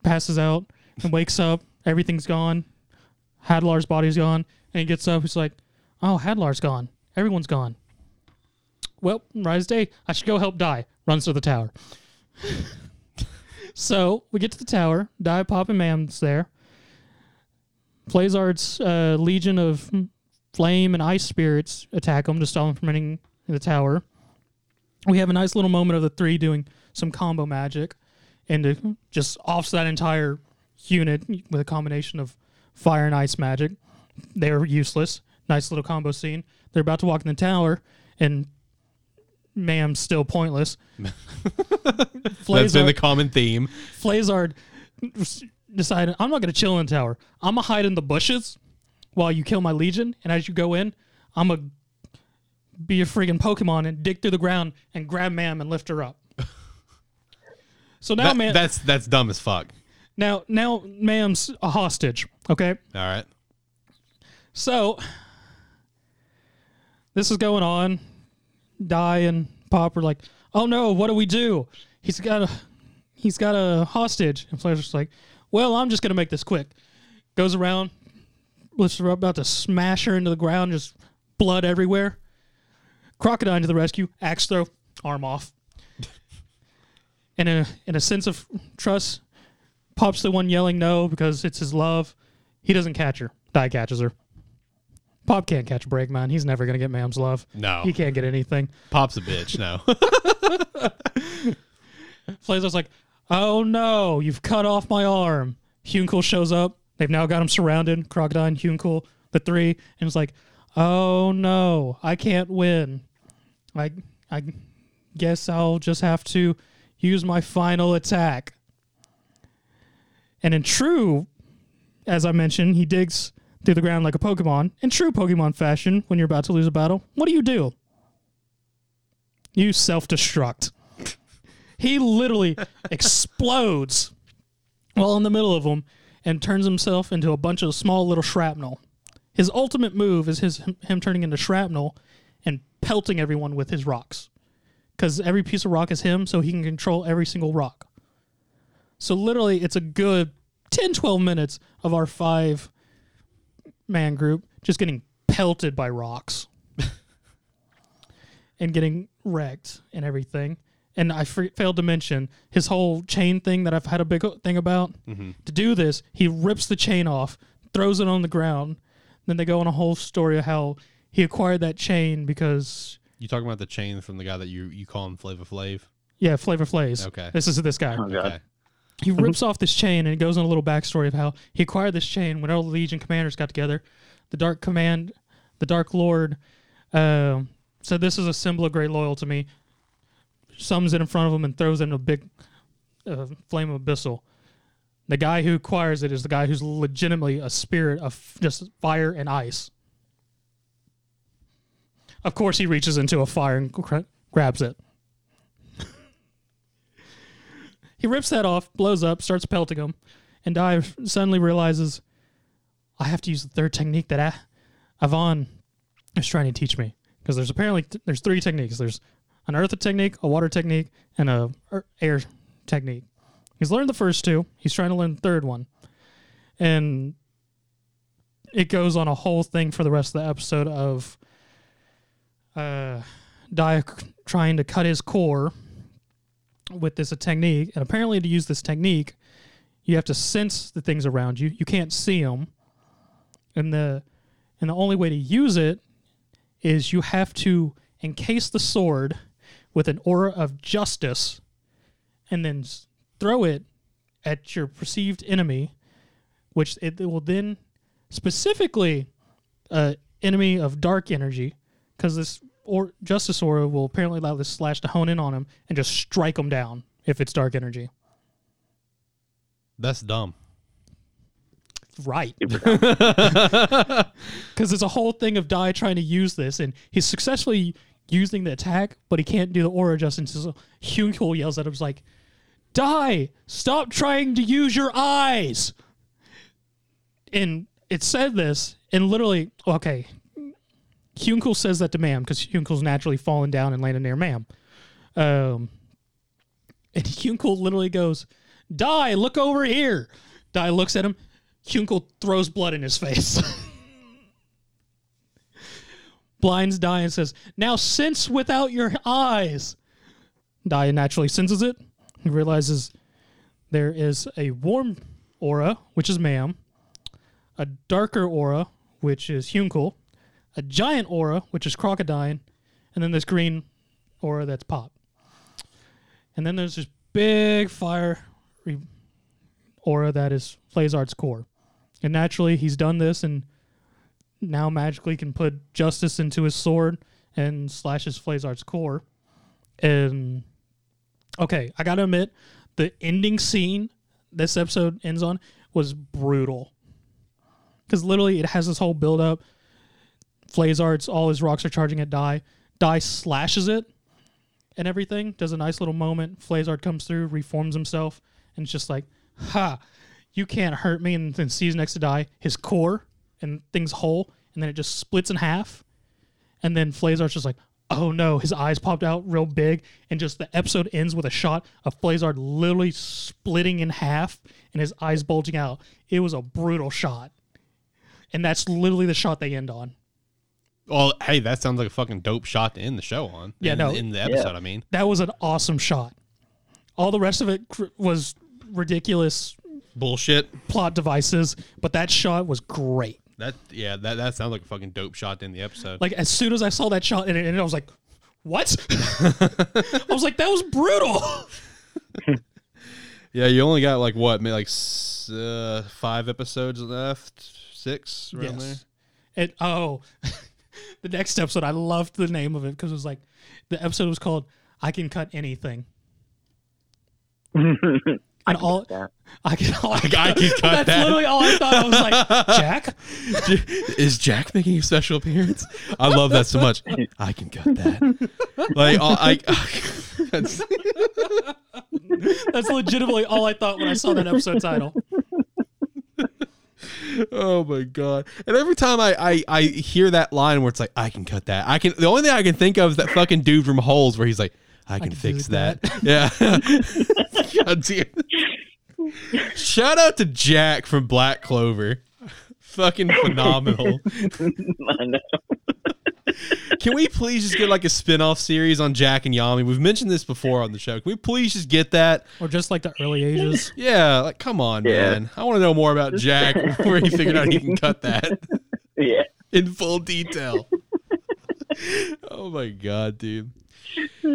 A: passes out, and wakes up. Everything's gone. Hadlar's body's gone, and he gets up. He's like, "Oh, Hadlar's gone. Everyone's gone." Well, rise day. I should go help Dai. Runs to the tower. so we get to the tower. Dai, Pop, and Maam's there. Flazard's uh, legion of flame and ice spirits attack him to stop him from entering the tower. We have a nice little moment of the three doing some combo magic and to just offs that entire unit with a combination of fire and ice magic. They're useless. Nice little combo scene. They're about to walk in the tower, and Maam's still pointless.
B: That's been the common theme.
A: Flazard decided, I'm not going to chill in the tower. I'm going to hide in the bushes while you kill my legion, and as you go in, I'm going to be a friggin' Pokemon and dig through the ground and grab Maam and lift her up. So now,
B: That-
A: man,
B: that's that's dumb as fuck.
A: now, now, Maam's a hostage. Okay,
B: All right.
A: so this is going on. Dai and Pop are like, "Oh no, what do we do? He's got a, he's got a hostage." And just like, "Well, I'm just gonna make this quick." Goes around, was about to smash her into the ground, just blood everywhere. Crocodile to the rescue, axe throw, arm off. in a in a sense of trust, Pop's the one yelling no because it's his love. He doesn't catch her. Dai catches her. Pop can't catch a break, man. He's never gonna get Maam's love.
B: No.
A: He can't get anything.
B: Pop's a bitch. No.
A: Flazer's like, oh no, you've cut off my arm. Hyunckel shows up. They've now got him surrounded. Crocodile, Hyunckel, the three, and it's like, oh no, I can't win. I I guess I'll just have to use my final attack. And in true, as I mentioned, he digs through the ground like a Pokemon. In true Pokemon fashion, when you're about to lose a battle, what do you do? You self destruct. He literally explodes while in the middle of them and turns himself into a bunch of small little shrapnel. His ultimate move is his him turning into shrapnel and pelting everyone with his rocks. Because every piece of rock is him, so he can control every single rock. So literally, it's a good 10, 12 minutes of our five man group just getting pelted by rocks and getting wrecked and everything. And I f- failed to mention his whole chain thing that I've had a big thing about. Mm-hmm. To do this, he rips the chain off, throws it on the ground. Then they go on a whole story of how he acquired that chain because,
B: You talking about the chain from the guy that you you call him Flavor Flav?
A: yeah, Flavor Flays.
B: Okay.
A: This is this guy.
C: Oh god.
B: Okay.
A: He rips off this chain and it goes on a little backstory of how he acquired this chain when all the Legion commanders got together. The Dark Command, the Dark Lord, um, said this is a symbol of great loyalty to me. sums it in front of him and throws it in a big uh, flame of abyssal. The guy who acquires it is the guy who's legitimately a spirit of just fire and ice. Of course, he reaches into a fire and gra- grabs it. He rips that off, blows up, starts pelting him, and Dive suddenly realizes I have to use the third technique that Avan is trying to teach me because there's apparently th- there's three techniques. There's an earth technique, a water technique, and a er- air technique. He's learned the first two. He's trying to learn the third one, and it goes on a whole thing for the rest of the episode of uh, trying to cut his core with this technique, and apparently to use this technique, you have to sense the things around you. You can't see them, and the and the only way to use it is you have to encase the sword with an aura of justice, and then throw it at your perceived enemy, which it, it will then specifically uh, enemy of dark energy, because this or justice aura will apparently allow this slash to hone in on him and just strike him down if it's dark energy.
B: That's dumb.
A: Right. Because there's a whole thing of Dai trying to use this, and he's successfully using the attack, but he can't do the aura adjustments. So Hyunckel yells at him, "Is like, Dai, stop trying to use your eyes." And it said this, and literally, okay, Hyunckel says that to Maam because Hyunckel's naturally fallen down and landed near Maam. Um, and Hyunckel literally goes, Dai, look over here." Dai looks at him. Hyunckel throws blood in his face. Blinds Dai and says, Now sense without your eyes. Dai naturally senses it. He realizes there is a warm aura, which is Maam, a darker aura, which is Hyunckel, a giant aura, which is Crocodile, and then this green aura that's Pop. And then there's this big fire re- aura that is Flazard's core. And naturally, he's done this and now magically can put justice into his sword and slashes Flazard's core. And okay, I gotta admit, the ending scene this episode ends on was brutal. Because literally, it has this whole build up. Flazard's all his rocks are charging at Dai. Dai slashes it and everything. Does a nice little moment. Flazard comes through, reforms himself, and it's just like, ha, you can't hurt me. And then sees next to Dai his core and things whole, and then it just splits in half. And then Flazard's just like, oh no, his eyes popped out real big, and just the episode ends with a shot of Flazard literally splitting in half and his eyes bulging out. It was a brutal shot. And that's literally the shot they end on.
B: Well, hey, that sounds like a fucking dope shot to end the show on.
A: Yeah,
B: in,
A: no.
B: in the episode. I mean,
A: That was an awesome shot. All the rest of it cr- was ridiculous
B: bullshit.
A: plot devices, but that shot was great.
B: That yeah, that that sounds like a fucking dope shot to end the episode.
A: Like as soon as I saw that shot and it ended, I was like, "What?" I was like, "That was brutal."
B: yeah, you only got like what, maybe like uh, five episodes left, six around
A: Yes. And oh, the next episode, I loved the name of it because it was like the episode was called "I Can Cut Anything." And all
C: that.
A: I can, all I,
B: I can cut
A: That's
B: that.
A: literally all I thought. I was like, Jack.
B: is Jack making a special appearance? I love that so much. I can cut that. Like all, I. that's-
A: That's legitimately all I thought when I saw that episode title.
B: Oh my god! And every time I, I I hear that line where it's like I can cut that, I can. The only thing I can think of is that fucking dude from Holes where he's like, I can,
A: can
B: fix
A: do
B: that. Yeah. god damn. Shout out to Jack from Black Clover. Fucking phenomenal.
C: I know.
B: Can we please just get like a spin-off series on Jack and Yami? We've mentioned this before on the show. Can we please just get that?
A: Or just like the early ages.
B: Yeah, like come on,
C: Yeah.
B: man. I want to know more about Jack where he figured out he can cut that.
C: Yeah.
B: in full detail. oh my god, dude. All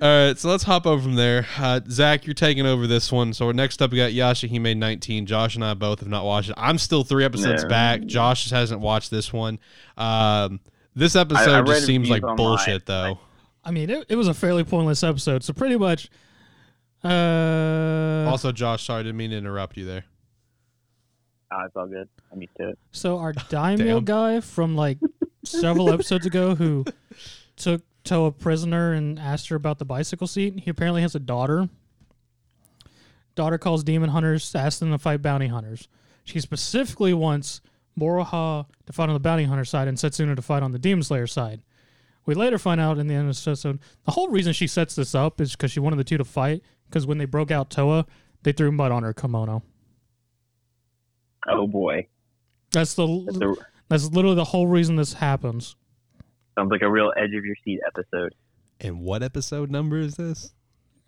B: right, so let's hop over from there. Uh, Zach, you're taking over this one. So next up, we got Yashahime 19. Josh and I both have not watched it. I'm still three episodes
C: No.
B: back. Josh just hasn't watched this one. Um, this episode
C: I read
B: just seems like
C: online,
B: bullshit, though.
A: I mean, it, it was a fairly pointless episode. So pretty much. Uh,
B: Also, Josh, sorry, didn't mean to interrupt you there.
C: Oh, it's all good. I'm used to it.
A: So our daimyo
B: Damn.
A: guy from like several episodes ago who took Towa prisoner and asked her about the bicycle seat, he apparently has a daughter. Daughter calls demon hunters, asks them to fight bounty hunters. She specifically wants Moroha to fight on the bounty hunter side and Setsuna to fight on the demon slayer side. We later find out in the end of the episode the whole reason she sets this up is because she wanted the two to fight. Because when they broke out Towa, they threw mud on her kimono.
C: Oh boy,
A: That's the
C: that's a,
A: that's literally the whole reason this happens.
C: sounds like a real edge of your seat episode.
B: And what episode number is this?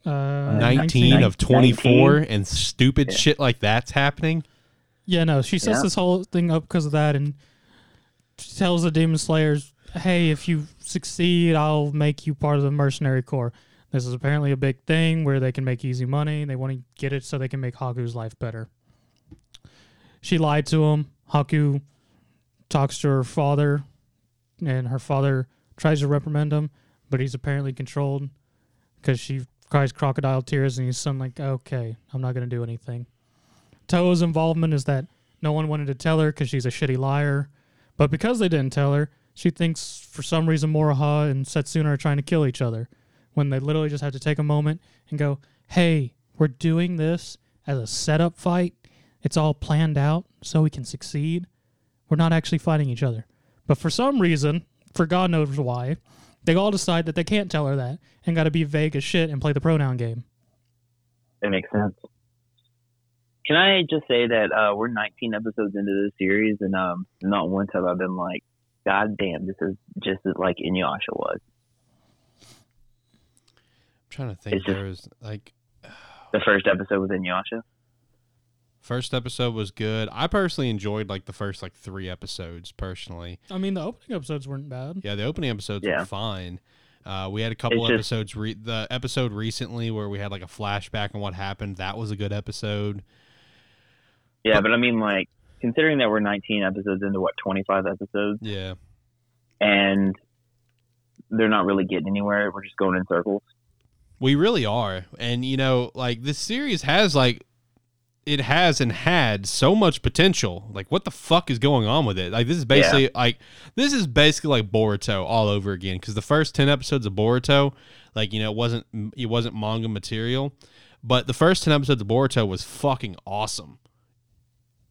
A: Uh,
B: 19 of
C: 19.
B: 24 and stupid
C: Yeah.
B: shit like that's happening.
A: Yeah, no, she sets
C: Yeah.
A: this whole thing up because of that, and she tells the demon slayers, "Hey, if you succeed, I'll make you part of the mercenary corps." This is apparently a big thing where they can make easy money. They want to get it so they can make Haku's life better. She lied to him. Haku talks to her father, and her father tries to reprimand him, but he's apparently controlled because she cries crocodile tears, and he's son like, "Okay, I'm not gonna do anything." Towa's involvement is that no one wanted to tell her because she's a shitty liar. But because they didn't tell her, she thinks for some reason Moroha and Setsuna are trying to kill each other. When they literally just have to take a moment and go, hey, we're doing this as a setup fight. It's all planned out so we can succeed. We're not actually fighting each other. But for some reason, for God knows why, they all decide that they can't tell her that and got to be vague as shit and play the pronoun game.
C: That makes sense. Can I just say that uh, we're 19 episodes into this series, and um, not once have I been like, "God damn, this is just like Inuyasha was."
B: I'm trying to think.
C: It's just-
B: There was like
C: The first episode with Inuyasha.
B: first episode was good. I personally enjoyed like the first like three episodes personally.
A: I mean, the opening episodes weren't bad.
B: Yeah, the opening episodes
C: Yeah.
B: were fine. Uh, we had a couple
C: It's just-
B: episodes. Re- the episode recently where we had like a flashback on what happened. That was a good episode.
C: Yeah,
B: But-
C: I mean, like, considering that we're 19 episodes into what 25 episodes,
B: Yeah,
C: and they're not really getting anywhere. We're just going in circles.
B: we really are. And you know, like this series has like it has and had so much potential. Like, what the fuck is going on with it? Like, this is basically like this is basically like Boruto all over again. Because the first ten episodes of Boruto, like you know, it wasn't it wasn't manga material, but the first ten episodes of Boruto was fucking awesome.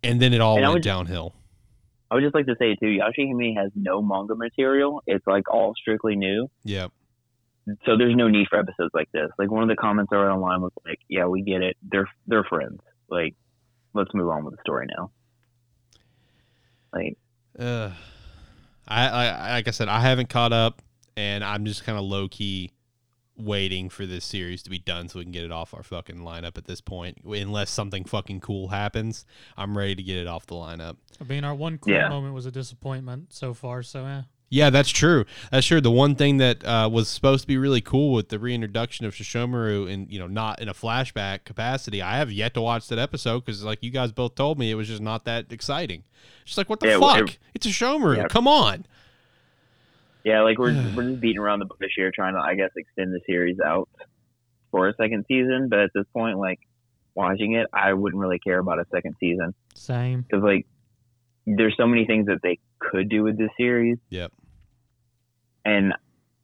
B: And then it all
C: And I
B: went
C: would-
B: downhill.
C: I would just like to say too, Yashahime has no manga material. It's like all strictly new.
B: Yeah,
C: So there's no need for episodes like this. Like one of the comments I read online was like, "Yeah, we get it. They're they're friends. Like, let's move on with the story now." Like,
B: uh, I, I like I said, I haven't caught up, and I'm just kind of low key waiting for this series to be done so we can get it off our fucking lineup at this point. Unless something fucking cool happens, I'm ready to get it off the lineup.
A: I mean, our one cool
C: Yeah.
A: moment was a disappointment so far. So, eh.
B: Yeah, that's true. That's true. The one thing that uh, was supposed to be really cool with the reintroduction of Sesshomaru and you know not in a flashback capacity, I have yet to watch that episode because like you guys both told me, it was just not that exciting. Just like what the
C: Yeah,
B: fuck?
C: it-
B: it's a Shomaru.
C: Yeah.
B: Come on.
C: Yeah, like we're we're just beating around the bush here, trying to, I guess, extend the series out for a second season. But at this point, like watching it, I wouldn't really care about a second season
A: Same.
C: because like there's so many things that they could do with this series.
B: Yep.
C: And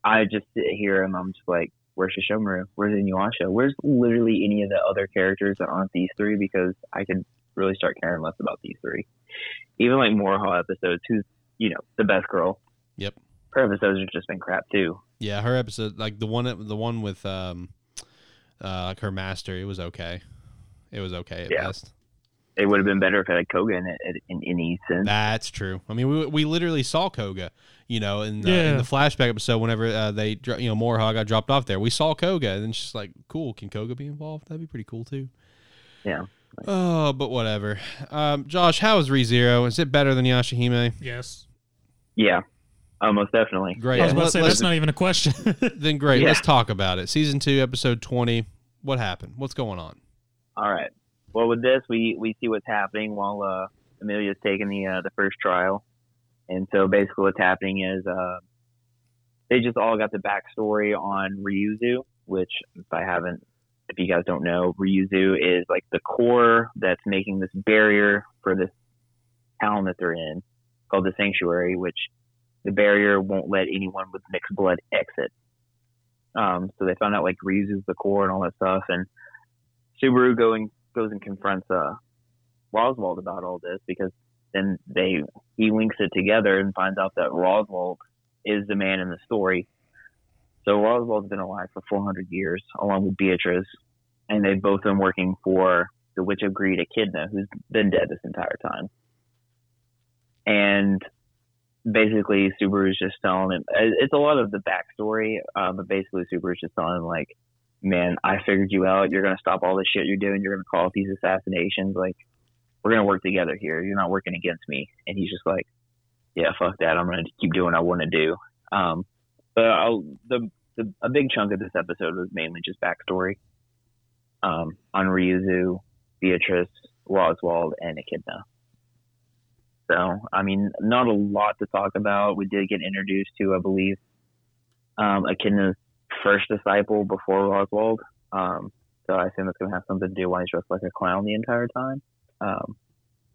C: I just sit here and I'm just like, where's Sesshomaru? Where's Inuyasha? Where's literally any of the other characters that aren't these three? Because I could really start caring less about these three. Even like Moroha episodes, who's you know the best girl.
B: Yep.
C: Her episodes have just been crap too.
B: Yeah, her episode, like the one, the one with um, uh, like her master, it was okay. It was okay at
C: Yeah.
B: best.
C: It would have been better if it had Koga in it in any sense.
B: That's true. I mean, we, we literally saw Koga, you know, in the, in the flashback episode. Whenever uh, they, you know, Morihog got dropped off there, we saw Koga, and then it's just like, cool. Can Koga be involved? That'd be pretty cool too.
C: Yeah.
B: Oh, but whatever. Um, Josh, how is ReZero? Is it better than Yashahime?
A: Yes.
C: Yeah, almost definitely.
B: Great.
A: I was about to say that's not even a question.
B: Then great.
C: Yeah.
B: Let's talk about it. Season two, episode twenty. What happened? What's going on?
C: All right. Well, with this, we we see what's happening while uh, Emilia's taking the uh, the first trial, and so basically what's happening is uh, they just all got the backstory on Ryuzu, which if I haven't, if you guys don't know, Ryuzu is like the core that's making this barrier for this town that they're in, called the Sanctuary, which the barrier won't let anyone with mixed blood exit. Um, so they found out like Ryuzu's the core and all that stuff, and Subaru going goes and confronts uh Roswaal about all this because then they he links it together and finds out that Roswaal is the man in the story. So Roswaal's been alive for 400 years, along with Beatrice, and they've both been working for the Witch of Greed, Echidna, who's been dead this entire time. And basically, Subaru's just telling him it's a lot of the backstory, uh, but basically, Subaru's just telling him like, "Man, I figured you out. You're gonna stop all this shit you're doing. You're gonna call off these assassinations. Like, we're gonna work together here. You're not working against me." And he's just like, "Yeah, fuck that. I'm gonna keep doing what I want to do." Um, but I'll, the, the a big chunk of this episode was mainly just backstory um, on Ryuzu, Beatrice, Roswaal, and Echidna. So, I mean, not a lot to talk about. We did get introduced to, I believe, um, first disciple before Roswaal. Um, so I assume it's going to have something to do why he's dressed like a clown the entire time. Um,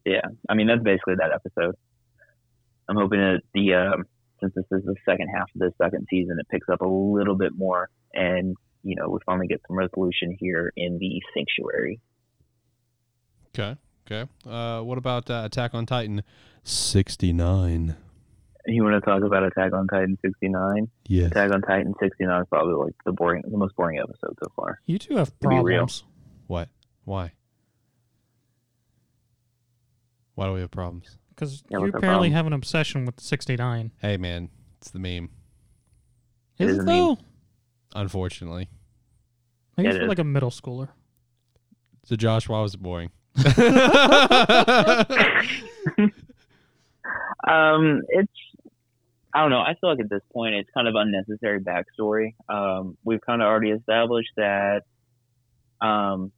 C: yeah, I mean, that's basically that episode. I'm hoping that the, um, since this is the second half of the second season, it picks up a little bit more and, you know, we finally get some resolution here in the sanctuary.
B: Okay. Okay. Uh, what about uh, Attack on Titan 69?
C: You want to talk about Attack on Titan 69?
B: Yes.
C: Attack on Titan 69 is probably like the boring, the most boring episode so far.
A: You two have problems.
B: What? Why? Why do we have problems?
A: Because
C: Yeah,
A: you apparently
C: problem?
A: have an obsession with 69.
B: Hey, man, it's the meme.
C: It
A: Is
C: is
A: it
C: a meme.
A: though?
B: Unfortunately.
A: I
C: Yeah,
A: guess
C: it
A: for
C: is.
A: like a middle schooler.
B: So, Josh, why was it boring?
C: Um, it's I don't know. I feel like at this point it's kind of unnecessary backstory. Um, we've kind of already established that um,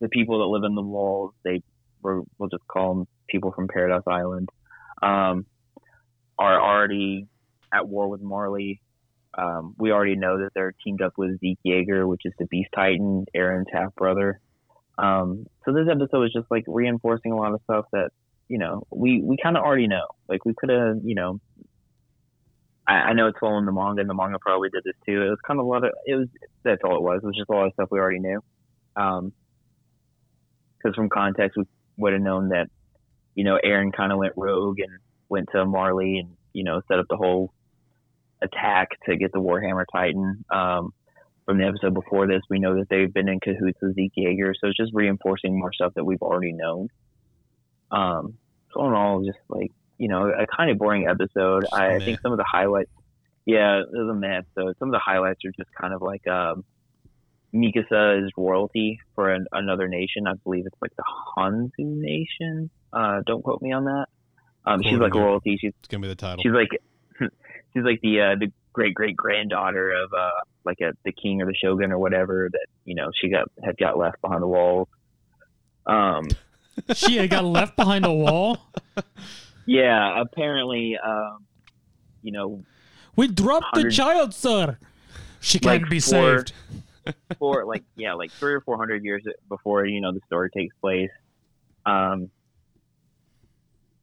C: the people that live in the walls, they we're, we'll just call them people from Paradise Island, um, are already at war with Marley. Um, we already know that they're teamed up with Zeke Yeager, which is the Beast Titan, Eren's half brother. Um, so this episode is just like reinforcing a lot of stuff that you know, we, we kind of already know. Like, we could have, you know, I, I know it's following the manga, and the manga probably did this too. It was kind of a lot of, it was, that's all it was. It was just a lot of stuff we already knew. Um, because from context, we would have known that, you know, Eren kind of went rogue and went to Marley and, you know, set up the whole attack to get the Warhammer Titan. Um, from the episode before this, we know that they've been in cahoots with Zeke Yeager, so it's just reinforcing more stuff that we've already known. Um, so all in all, just like you know, a kind of boring episode. I, I think some of the highlights, yeah, it was a mess. So some of the highlights are just kind of like um, Mikasa is royalty for an, another nation. I believe it's like the Hanzu nation. Uh, don't quote me on that. Um, she's like royalty. She's
B: It's going to be the title.
C: she's like she's like the uh, the great great granddaughter of uh like a the king or the shogun or whatever that you know she got had got left behind the wall. Um,
A: she had got left behind a wall.
C: yeah, apparently, um, you know,
A: We dropped the child, sir. She can't be
C: for-
A: saved.
C: for like yeah, like three or four hundred years before you know the story takes place, um,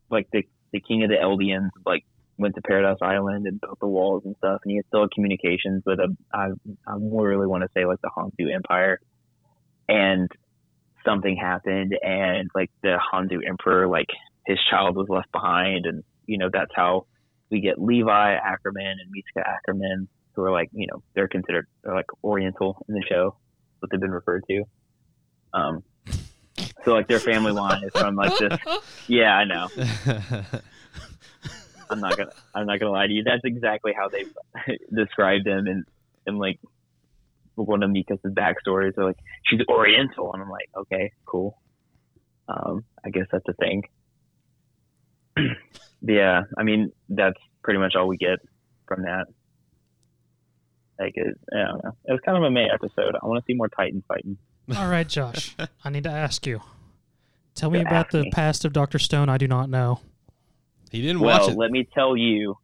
C: like the the king of the Eldians like went to Paradise Island and built the walls and stuff, and he had still had communications with a I I really want to say like the Hanzu Empire, and something happened, and like the Hanzu Emperor like his child was left behind, and you know that's how we get Levi Ackerman and Mitsuka Ackerman who are like you know they're considered they're like Oriental in the show, what they've been referred to. Um, so like their family line is from like this. Yeah, I know. I'm not gonna I'm not gonna lie to you. That's exactly how they described them and in like one of Mika's backstories. They're like she's Oriental, and I'm like, okay, cool. Um, I guess that's a thing. yeah, I mean that's pretty much all we get from that. Like, it, I don't know. It was kind of a May episode. I want to see more Titans fighting.
A: All right, Josh. I need to ask you. Tell me about the
C: me.
A: past of Doctor Stone. I do not know.
B: He didn't
C: Well,
B: watch it.
C: Well, let me tell you,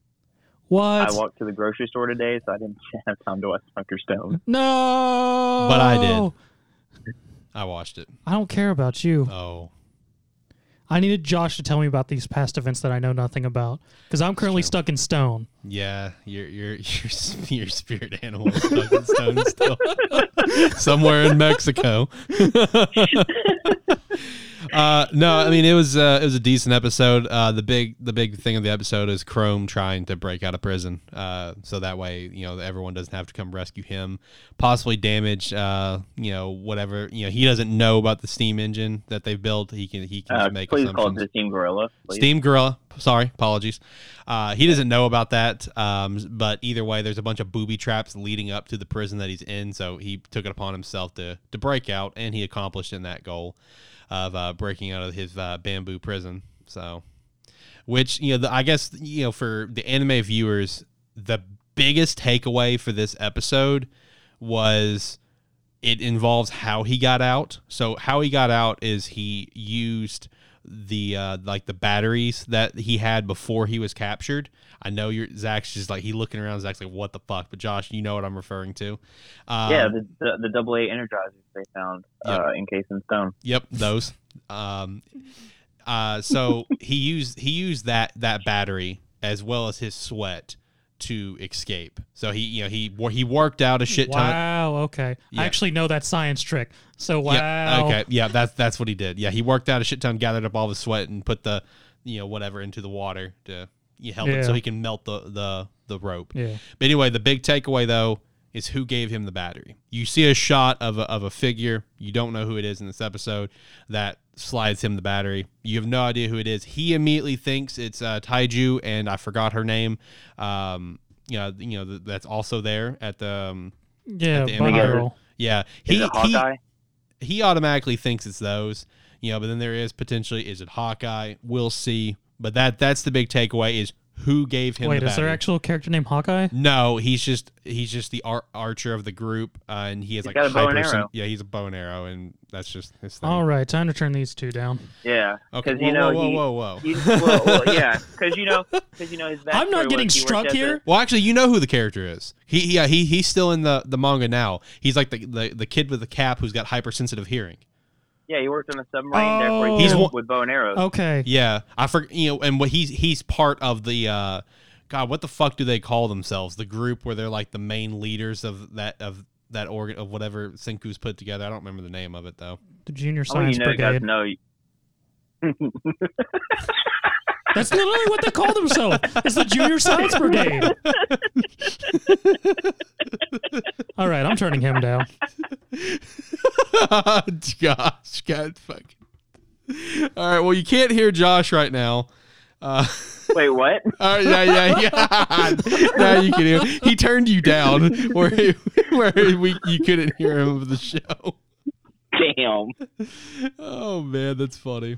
A: What?
C: I walked to the grocery store today, so I didn't have time to watch Doctor Stone.
A: no.
B: But I did. I watched it.
A: I don't care about you.
B: Oh.
A: I needed Josh to tell me about these past events that I know nothing about because I'm currently stuck in stone.
B: Yeah, your your your your spirit animal is stuck in stone still, somewhere in Mexico. Uh, no, I mean it was uh, it was a decent episode. Uh, the big the big thing of the episode is Chrome trying to break out of prison, uh, so that way you know everyone doesn't have to come rescue him. Possibly damage, uh, you know, whatever you know. He doesn't know about the steam engine that they've built. He can he can make
C: please
B: assumptions.
C: call it the Steam Gorilla. Please.
B: Steam Gorilla. Sorry, apologies. Uh, he doesn't know about that. Um, but either way, there's a bunch of booby traps leading up to the prison that he's in. So he took it upon himself to to break out, and he accomplished in that goal of uh, breaking out of his uh, bamboo prison. So, which you know, the, I guess you know for the anime viewers, the biggest takeaway for this episode was it involves how he got out. So how he got out is he used the uh like the batteries that he had before he was captured. I know you're Zach's just like he looking around. Zach's like, "What the fuck?" But Josh, you know what I'm referring to. Um,
C: yeah, the, the the double A energizers they found
B: Yep.
C: uh, encased in stone.
B: Yep, those. Um, uh, so he used he used that that battery as well as his sweat to escape. So he you know he he worked out a shit ton.
A: Wow. Okay.
B: Yeah.
A: I actually know that science trick. So wow.
B: Yeah. Okay. Yeah. That's that's what he did. Yeah. He worked out a shit ton, gathered up all the sweat, and put the you know whatever into the water to you held it so he can melt the the the rope.
A: Yeah.
B: But anyway, the big takeaway though is who gave him the battery. You see a shot of a, of a figure. You don't know who it is in this episode that slides him the battery. You have no idea who it is. He immediately thinks it's uh, Taiju, and I forgot her name. Um, you know, you know th- that's also there at the. Um,
A: Yeah.
B: the
A: Bunny girl.
B: yeah, he he he automatically thinks it's those, you know, but then there is potentially is it Hawkeye? We'll see. But that that's the big takeaway is who gave him
A: Wait,
B: the
A: is there actual character named Hawkeye?
B: No, he's just he's just the ar- archer of the group, uh, and he has
C: He's
B: like
C: got a bow and
B: hyper-
C: arrow.
B: Yeah, he's a bow and arrow, and that's just his thing.
A: All right, time to turn these two down.
C: Yeah,
B: Okay.
C: because
B: Whoa,
C: you know
B: whoa,
C: he,
B: whoa, whoa, whoa.
C: he- well, well, yeah, because you know, because you know his.
A: I'm
C: backstory
A: not getting
C: was he worked
A: struck
C: at the-
A: here.
B: Well, actually, you know who the character is. He yeah he he's still in the the manga now. He's like the the, the kid with the cap who's got hypersensitive hearing.
C: Yeah, he worked on a submarine. therefore,
A: Oh.
C: he
B: He's
C: hit
B: one-
C: with bow and arrows.
A: Okay.
B: Yeah, I forget. You know, and what he's he's part of the. uh God, what the fuck do they call themselves? The group where they're like the main leaders of that of that organ of whatever Senku's put together. I don't remember the name of it though.
A: The Junior
C: I want
A: Science
C: you know, guys
A: Brigade.
C: know. you-
A: That's literally what they call themselves. It's the Junior Science Brigade. All right, I'm turning him down.
B: Gosh, God, fucking. All right, well, you can't hear Josh right now. Uh,
C: Wait, what?
B: all right, yeah, yeah, yeah. now you can hear. He turned you down where where we you couldn't hear him of the show.
C: Damn,
B: Oh man, that's funny.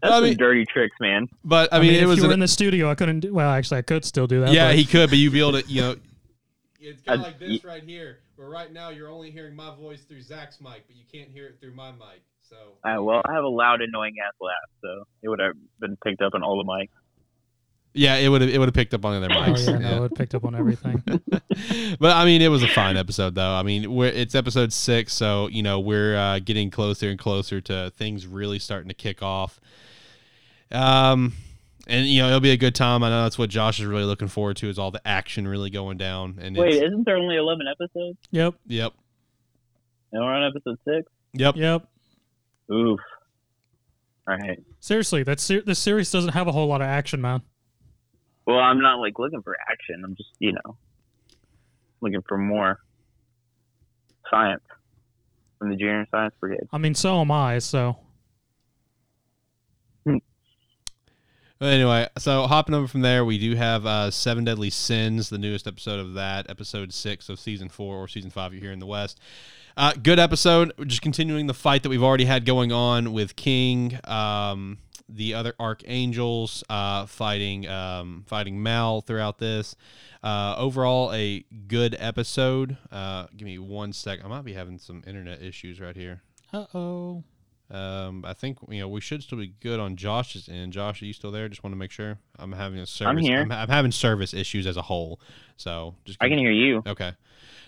B: But,
C: that's
B: I mean,
C: some dirty tricks, man.
B: but I
A: I
B: mean,
A: mean,
B: it
A: if
B: was
A: you were
B: an-
A: in the studio, I couldn't. Do, well, actually, I could still do that.
B: yeah,
A: but-
B: he could, but you'd be able to, you know. It's
C: kind of like
B: this right here, where right now you're only hearing my voice through Zach's mic, but you can't hear it through my mic. So
C: Uh, well, I have a loud, annoying ass laugh, so it would have been picked up on all the mics.
B: Yeah, it would have it would have picked up on their
A: Oh
B: mics.
A: yeah, no, it would have picked up on everything.
B: but I mean, it was a fine episode, though. I mean, we're, it's episode six, so you know we're uh, getting closer and closer to things really starting to kick off. Um, and you know it'll be a good time. I know that's what Josh is really looking forward to is all the action really going down. And
C: Wait,
B: it's,
C: isn't there only eleven episodes?
A: Yep,
B: yep,
C: And we're on episode six.
B: yep,
A: yep.
C: Oof. All right.
A: Seriously, that ser- this series doesn't have a whole lot of action, man.
C: Well, I'm not like looking for action. I'm just, you know, looking for more science from the Junior Science Brigade.
A: I mean, so am I. So
B: But anyway, so hopping over from there, we do have uh, Seven Deadly Sins, the newest episode of that, episode six of season four or season five. Here in the West. Uh, good episode. Just continuing the fight that we've already had going on with King, um, the other archangels uh, fighting um, fighting Mal throughout this. Uh, overall, a good episode. Uh, give me one sec. I might be having some internet issues right here.
A: uh oh.
B: Um, I think you know we should still be good on Josh's end. Josh, are you still there? Just want to make sure. I'm having a service.
C: I'm here.
B: I'm, I'm having service issues as a whole. So just
C: I can hear you.
B: Okay.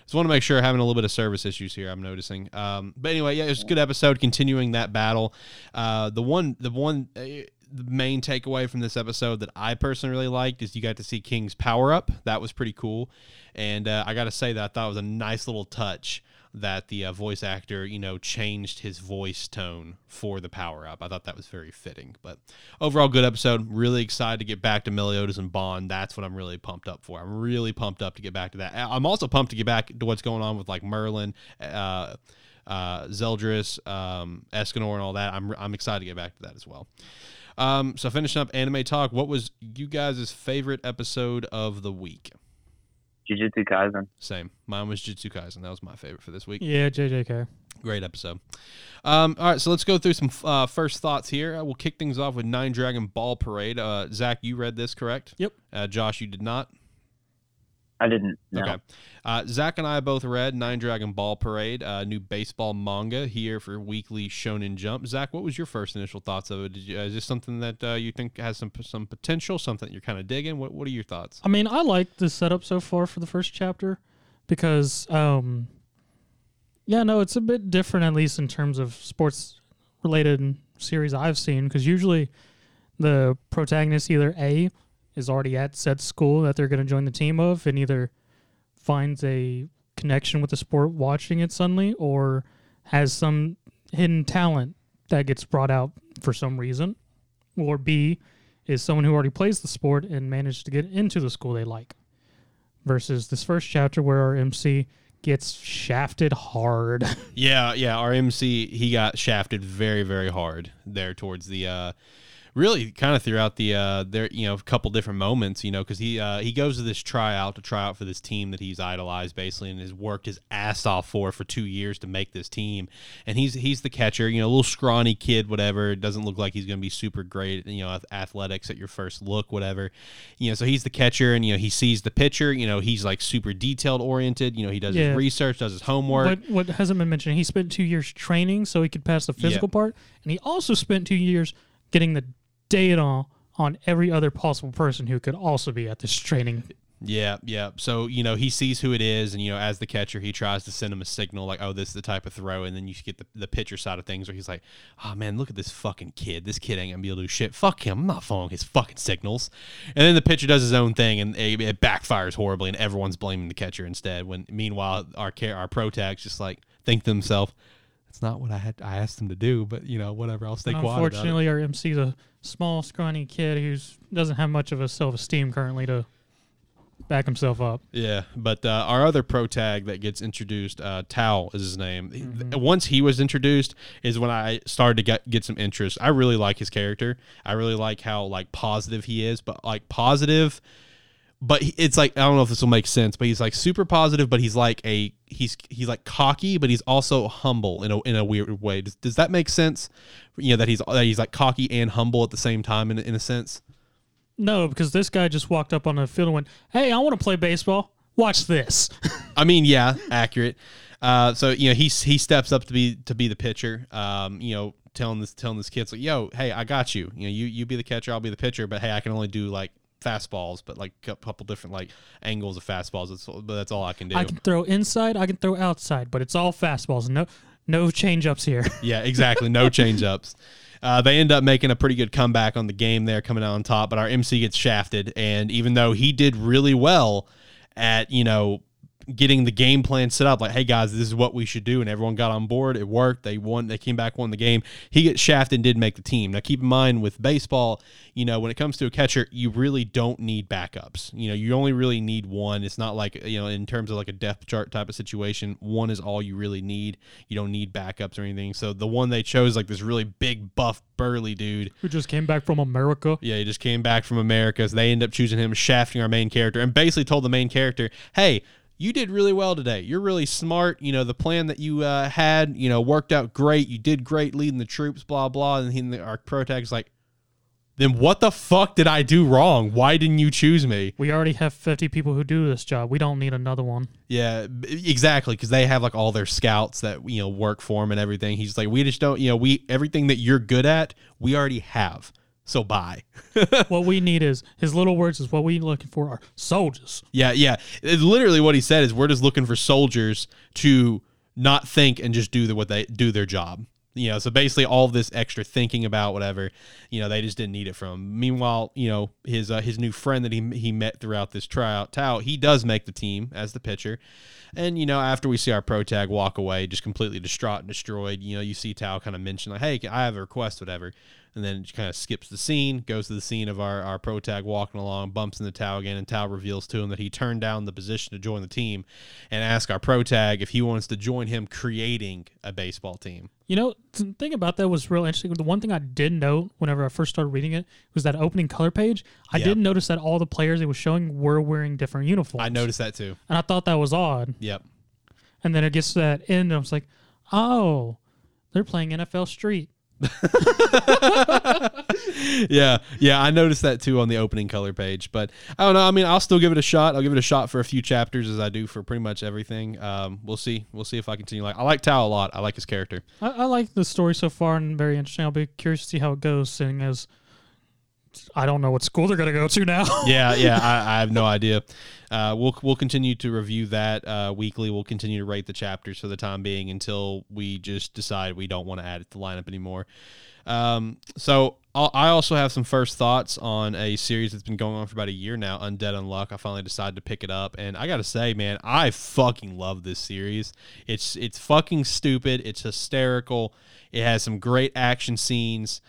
B: Just want to make sure having a little bit of service issues here. I'm noticing. Um, but anyway, yeah, it was a good episode. Continuing that battle. Uh, the one, the one, uh, the main takeaway from this episode that I personally really liked is you got to see King's power up. That was pretty cool, and uh, I got to say that I thought it was a nice little touch that the uh, voice actor, you know, changed his voice tone for the power up. I thought that was very fitting. But overall, good episode. Really excited to get back to Meliodas and Bond. That's what I'm really pumped up for. I'm really pumped up to get back to that. I'm also pumped to get back to what's going on with like Merlin, uh, uh, Zeldris, um, Escanor, and all that. I'm I'm excited to get back to that as well. Um, so finishing up anime talk, what was you guys' favorite episode of the week?
C: Jujutsu Kaisen.
B: Same. Mine was Jujutsu Kaisen. That was my favorite for this week.
A: Yeah, JJK.
B: Great episode. Um, all right, so let's go through some uh, first thoughts here. Uh, we'll kick things off with Nine Dragon Ball Parade. Uh, Zach, you read this, correct?
A: Yep.
B: Uh, Josh, you did not.
C: I didn't. No.
B: Okay. Uh, Zach and I both read Nine Dragon Ball Parade, uh, new baseball manga here for weekly Shonen Jump. Zach, what was your first initial thoughts of it? Did you, uh, is this something that uh, you think has some some potential? Something you're kind of digging? What What are your thoughts?
A: I mean, I like the setup so far for the first chapter because, um, yeah, no, it's a bit different at least in terms of sports related series I've seen. Because usually the protagonist either a is already at said school that they're going to join the team of, and either finds a connection with the sport watching it suddenly, or has some hidden talent that gets brought out for some reason, or B is someone who already plays the sport and managed to get into the school they like. Versus this first chapter where our MC gets shafted hard.
B: Yeah, yeah. Our MC he got shafted very, very hard there towards the. Uh, really kind of throughout the uh there you know a couple different moments you know because he uh he goes to this tryout to try out for this team that he's idolized basically and has worked his ass off for for two years to make this team. And he's he's the catcher you know a little scrawny kid whatever. It doesn't look like he's going to be super great you know athletics at your first look whatever. You know so he's the catcher and you know he sees the pitcher you know he's like super detailed oriented you know he does
A: Yeah.
B: his research does his homework.
A: What what hasn't been mentioned, he spent two years training so he could pass the physical part, and he also spent two years getting the data on every other possible person who could also be at this training.
B: Yeah, yeah. So, you know, he sees who it is, and, you know, as the catcher, he tries to send him a signal like, oh, this is the type of throw. And then you get the, the pitcher side of things where he's like, oh, man, look at this fucking kid. This kid ain't going to be able to do shit. Fuck him. I'm not following his fucking signals. And then the pitcher does his own thing, and it, it backfires horribly, and everyone's blaming the catcher instead. When, meanwhile, our, ca- our pro tag's just like, think to himself, it's not what I had. I asked him to do, but you know, whatever. I'll stay
A: And
B: quiet. about it."
A: unfortunately, our MC's a small, scrawny kid who doesn't have much of a self esteem currently to back himself up.
B: Yeah, but uh, our other pro tag that gets introduced, uh, Tao is his name. Th- Once he was introduced, is when I started to get get some interest. I really like his character. I really like how like positive he is, but like positive. But it's like I don't know if this will make sense, but he's like super positive, but he's like a he's he's like cocky, but he's also humble in a in a weird way. Does, does that make sense? You know that he's that he's like cocky and humble at the same time in a- in a sense.
A: No, because this guy just walked up on the field and went, Hey, I want to play baseball. Watch this.
B: I mean, yeah, accurate. Uh, so you know, he he steps up to be to be the pitcher. Um, you know, telling this telling this kid, it's like, yo, hey, I got you. You know, you you be the catcher, I'll be the pitcher. But hey, I can only do like fastballs, but like a couple different like angles of fastballs. That's but that's all I can do.
A: I can throw inside, I can throw outside, but it's all fastballs. No no change ups here.
B: Yeah, exactly. No change ups. Uh, they end up making a pretty good comeback on the game there, coming out on top. But our MC gets shafted, and even though he did really well at you know getting the game plan set up, like, hey guys, this is what we should do, and everyone got on board. It worked. They won. They came back, won the game. He gets shafted and did make the team. Now, keep in mind with baseball, you know, when it comes to a catcher, you really don't need backups. You know, you only really need one. It's not like you know, in terms of like a depth chart type of situation, one is all you really need. You don't need backups or anything. So the one they chose, like this really big, buff, burly dude.
A: Who just came back from America.
B: Yeah, he just came back from America. So they end up choosing him, shafting our main character, and basically told the main character, "Hey, you did really well today. You're really smart. You know, the plan that you uh, had, you know, worked out great. You did great leading the troops, blah blah." And he, and our pro tag's like, "Then what the fuck did I do wrong? Why didn't you choose me?"
A: We already have 50 people who do this job. We don't need another one.
B: Yeah, exactly. Because they have like all their scouts that you know work for him and everything. He's like, we just don't, you know, we everything that you're good at, we already have. So bye.
A: what we need is his little words is what we looking for are soldiers.
B: Yeah, yeah. It's literally what he said is we're just looking for soldiers to not think and just do the, what they do their job. You know, so basically all this extra thinking about whatever, you know, they just didn't need it from. him. Meanwhile, you know, his uh, his new friend that he he met throughout this tryout, Tao, he does make the team as the pitcher. And you know, after we see our pro tag walk away, just completely distraught and destroyed, you know, you see Tao kind of mention like, "Hey, I have a request, whatever," and then it kind of skips the scene, goes to the scene of our our pro tag walking along, bumps into Tao again, and Tao reveals to him that he turned down the position to join the team, and ask our pro tag if he wants to join him creating a baseball team.
A: You know, the thing about that was real interesting. The one thing I did note whenever I first started reading it was that opening color page. I
B: Yeah.
A: didn't notice that all the players it was showing were wearing different uniforms.
B: I noticed that too.
A: and I thought that was odd.
B: Yep.
A: And then it gets to that end, and I was like, oh, they're playing NFL Street.
B: yeah, yeah, I noticed that too on the opening color page. But I don't know. I mean, I'll still give it a shot. I'll give it a shot for a few chapters as I do for pretty much everything. Um, we'll see. We'll see if I continue. Like, I like Tao a lot. I like his character.
A: I, I like the story so far and very interesting. I'll be curious to see how it goes, seeing as I don't know what school they're going to go to now.
B: Yeah, yeah, I, I have no idea. Uh, we'll we'll continue to review that uh, weekly. We'll continue to rate the chapters for the time being until we just decide we don't want to add it to the lineup anymore. Um, so I'll, I also have some first thoughts on a series that's been going on for about a year now, Undead Unluck. I finally decided to pick it up, and I gotta say, man, I fucking love this series. It's it's fucking stupid. It's hysterical. It has some great action scenes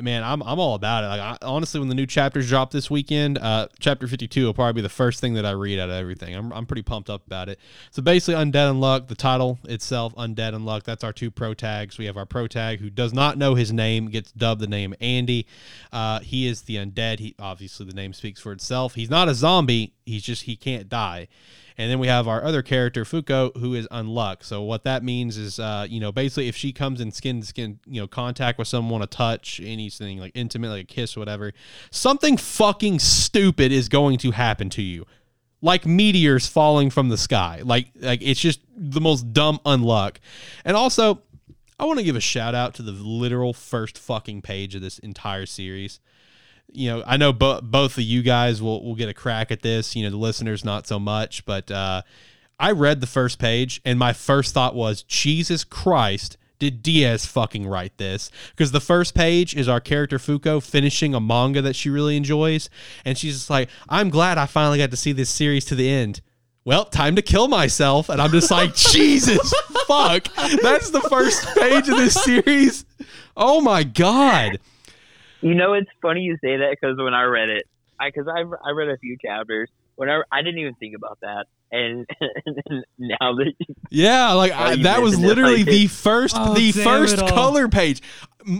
B: man, I'm I'm all about it. Like I, honestly, when the new chapters drop this weekend, uh, chapter 52 will probably be the first thing that I read out of everything. I'm I'm pretty pumped up about it. So basically, Undead Unluck, the title itself, Undead Unluck, That's our two pro tags. We have our pro tag who does not know his name, gets dubbed the name Andy. Uh, he is the undead. He obviously the name speaks for itself. He's not a zombie. He's just he can't die. And then we have our other character, Fuko, who is unluck. So what that means is, uh, you know, basically if she comes in skin to skin, you know, contact with someone, a touch, anything like intimate, like a kiss, whatever, something fucking stupid is going to happen to you. Like meteors falling from the sky. Like like it's just the most dumb unluck. And also, I want to give a shout out to the literal first fucking page of this entire series you know, I know bo- both of you guys will will get a crack at this. You know, the listeners not so much, but uh, I read the first page and my first thought was, Jesus Christ. Did Diaz fucking write this? Because the first page is our character Fuko finishing a manga that she really enjoys. And she's just like, I'm glad I finally got to see this series to the end. Well, time to kill myself. And I'm just like, Jesus fuck. That's the first page of this series. Oh my God.
C: You know, it's funny you say that because when I read it, I because I I read a few chapters. Whenever I didn't even think about that, and, and now that
B: Yeah, like I, that was literally
C: like
B: the
C: it-
B: first
A: Oh,
B: the first color page.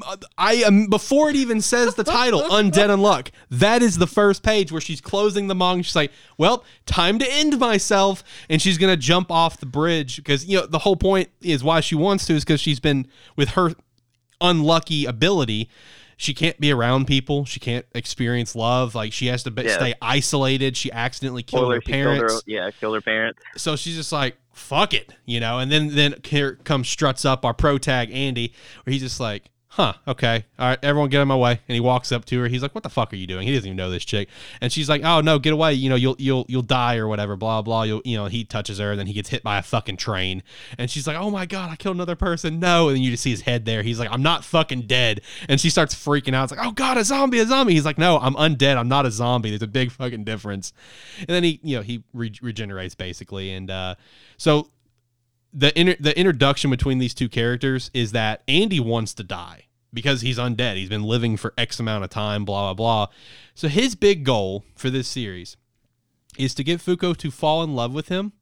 B: Uh, I am before it even says the title, Undead Unluck." That is the first page where she's closing the manga. She's like, "Well, time to end myself," and she's gonna jump off the bridge because you know the whole point is why she wants to is because she's been with her unlucky ability. She can't be around people. She can't experience love. Like she has to be,
C: Yeah.
B: stay isolated. She accidentally killed
C: spoiler,
B: her
C: she killed
B: parents
C: her, yeah, killed her parents.
B: so she's just like fuck it you know and then then here comes struts up our pro tag andy where he's just like huh okay. All right everyone get of my way. And he walks up to her. He's like what the fuck are you doing? He doesn't even know this chick. And she's like oh no get away. You know you'll you'll you'll die or whatever blah blah. You'll you know he touches her and then he gets hit by a fucking train. And she's like oh my god i killed another person. No. And then you just see his head there. He's like i'm not fucking dead. And she starts freaking out. It's like oh god a zombie a zombie. He's like no i'm undead. I'm not a zombie. There's a big fucking difference. And then he you know he re- regenerates basically. And uh so the inter- the introduction between these two characters is that Andy wants to die because he's undead. He's been living for X amount of time, blah blah blah. So his big goal for this series is to get Fuko to fall in love with him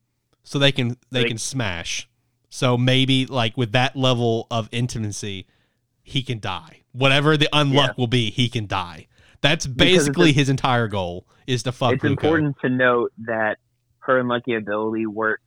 B: so they can they can smash. So maybe like with that level of intimacy, he can die. Whatever the unluck
C: Yeah.
B: will be, he can die. That's basically his entire goal is to fuck
C: it's
B: Fuko.
C: important to note that her unlucky ability works.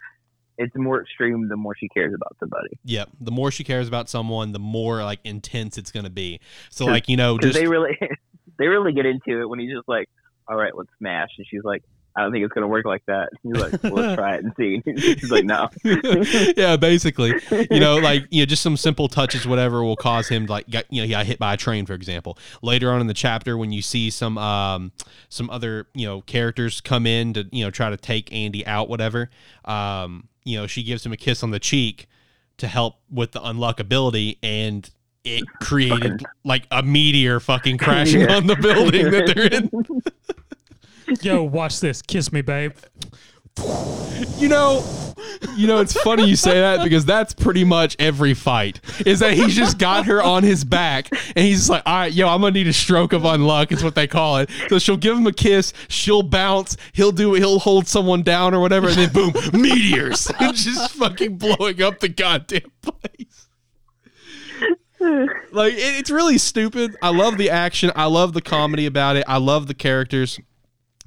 C: It's more extreme the more she cares about somebody.
B: Yep. The more she cares about someone, the more like intense it's gonna be. so like you know, just
C: they really, they really get into it when he's just like, "All right, let's smash," and she's like, "I don't think it's gonna work like that." He's like, well, "Let's try it and see." She's like, "No."
B: yeah, basically, you know, like you know, just some simple touches, whatever, will cause him to, like, get, you know, he got hit by a train, for example. Later on in the chapter, when you see some, um, some other, you know, characters come in to, you know, try to take Andy out, whatever, um, you know, she gives him a kiss on the cheek. to help with the unlock ability, and it created like a meteor fucking crashing
C: Yeah.
B: on the building that they're in.
A: Yo, watch this. Kiss me, babe.
B: You know, you know, it's funny you say that because that's pretty much every fight. Is that he's just got her on his back and he's just like, all right, yo, I'm gonna need a stroke of unluck, is what they call it. So she'll give him a kiss, she'll bounce, he'll do he'll hold someone down or whatever, and then boom, meteors. and just fucking blowing up the goddamn place. Like it, it's really stupid. I love the action. I love the comedy about it. I love the characters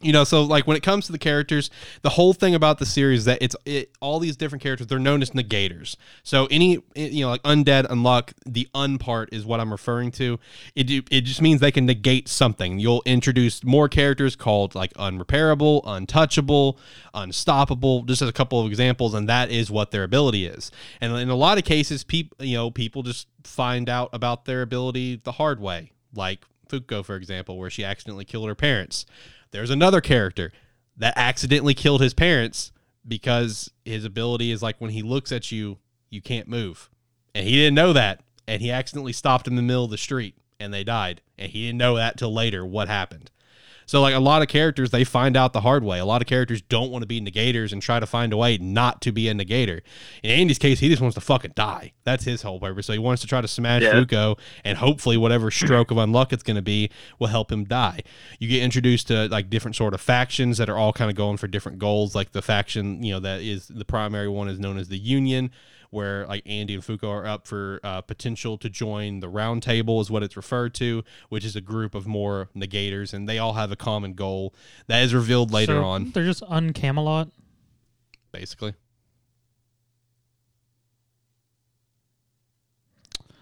B: you know so like when it comes to the characters the whole thing about the series that it's it, all these different characters they're known as negators. So any eh, you know like undead unluck the un part is what i'm referring to. It it just means they can negate something. You'll introduce more characters called like unrepairable untouchable unstoppable just as a couple of examples and that is what their ability is. And in a lot of cases people you know people just find out about their ability the hard way. Like Fuko, for example, where she accidentally killed her parents. There's another character that accidentally killed his parents because his ability is like when he looks at you, you can't move. And he didn't know that. And he accidentally stopped in the middle of the street and they died. And he didn't know that till later what happened. So, like a lot of characters, they find out the hard way. A lot of characters don't want to be negators and try to find a way not to be a negator. In Andy's case, he just wants to fucking die. That's his whole purpose. So he wants to try to smash
C: Yeah.
B: Fuko, and hopefully, whatever stroke of unluck it's going to be will help him die. You get introduced to like different sort of factions that are all kind of going for different goals. Like the faction, you know, that is the primary one is known as the Union where like Andy and Fuko are up for uh, potential to join the Round Table, is what it's referred to, which is a group of more negators, and they all have a common goal that is revealed later
A: So
B: on,
A: They're just uncamelot.
B: basically.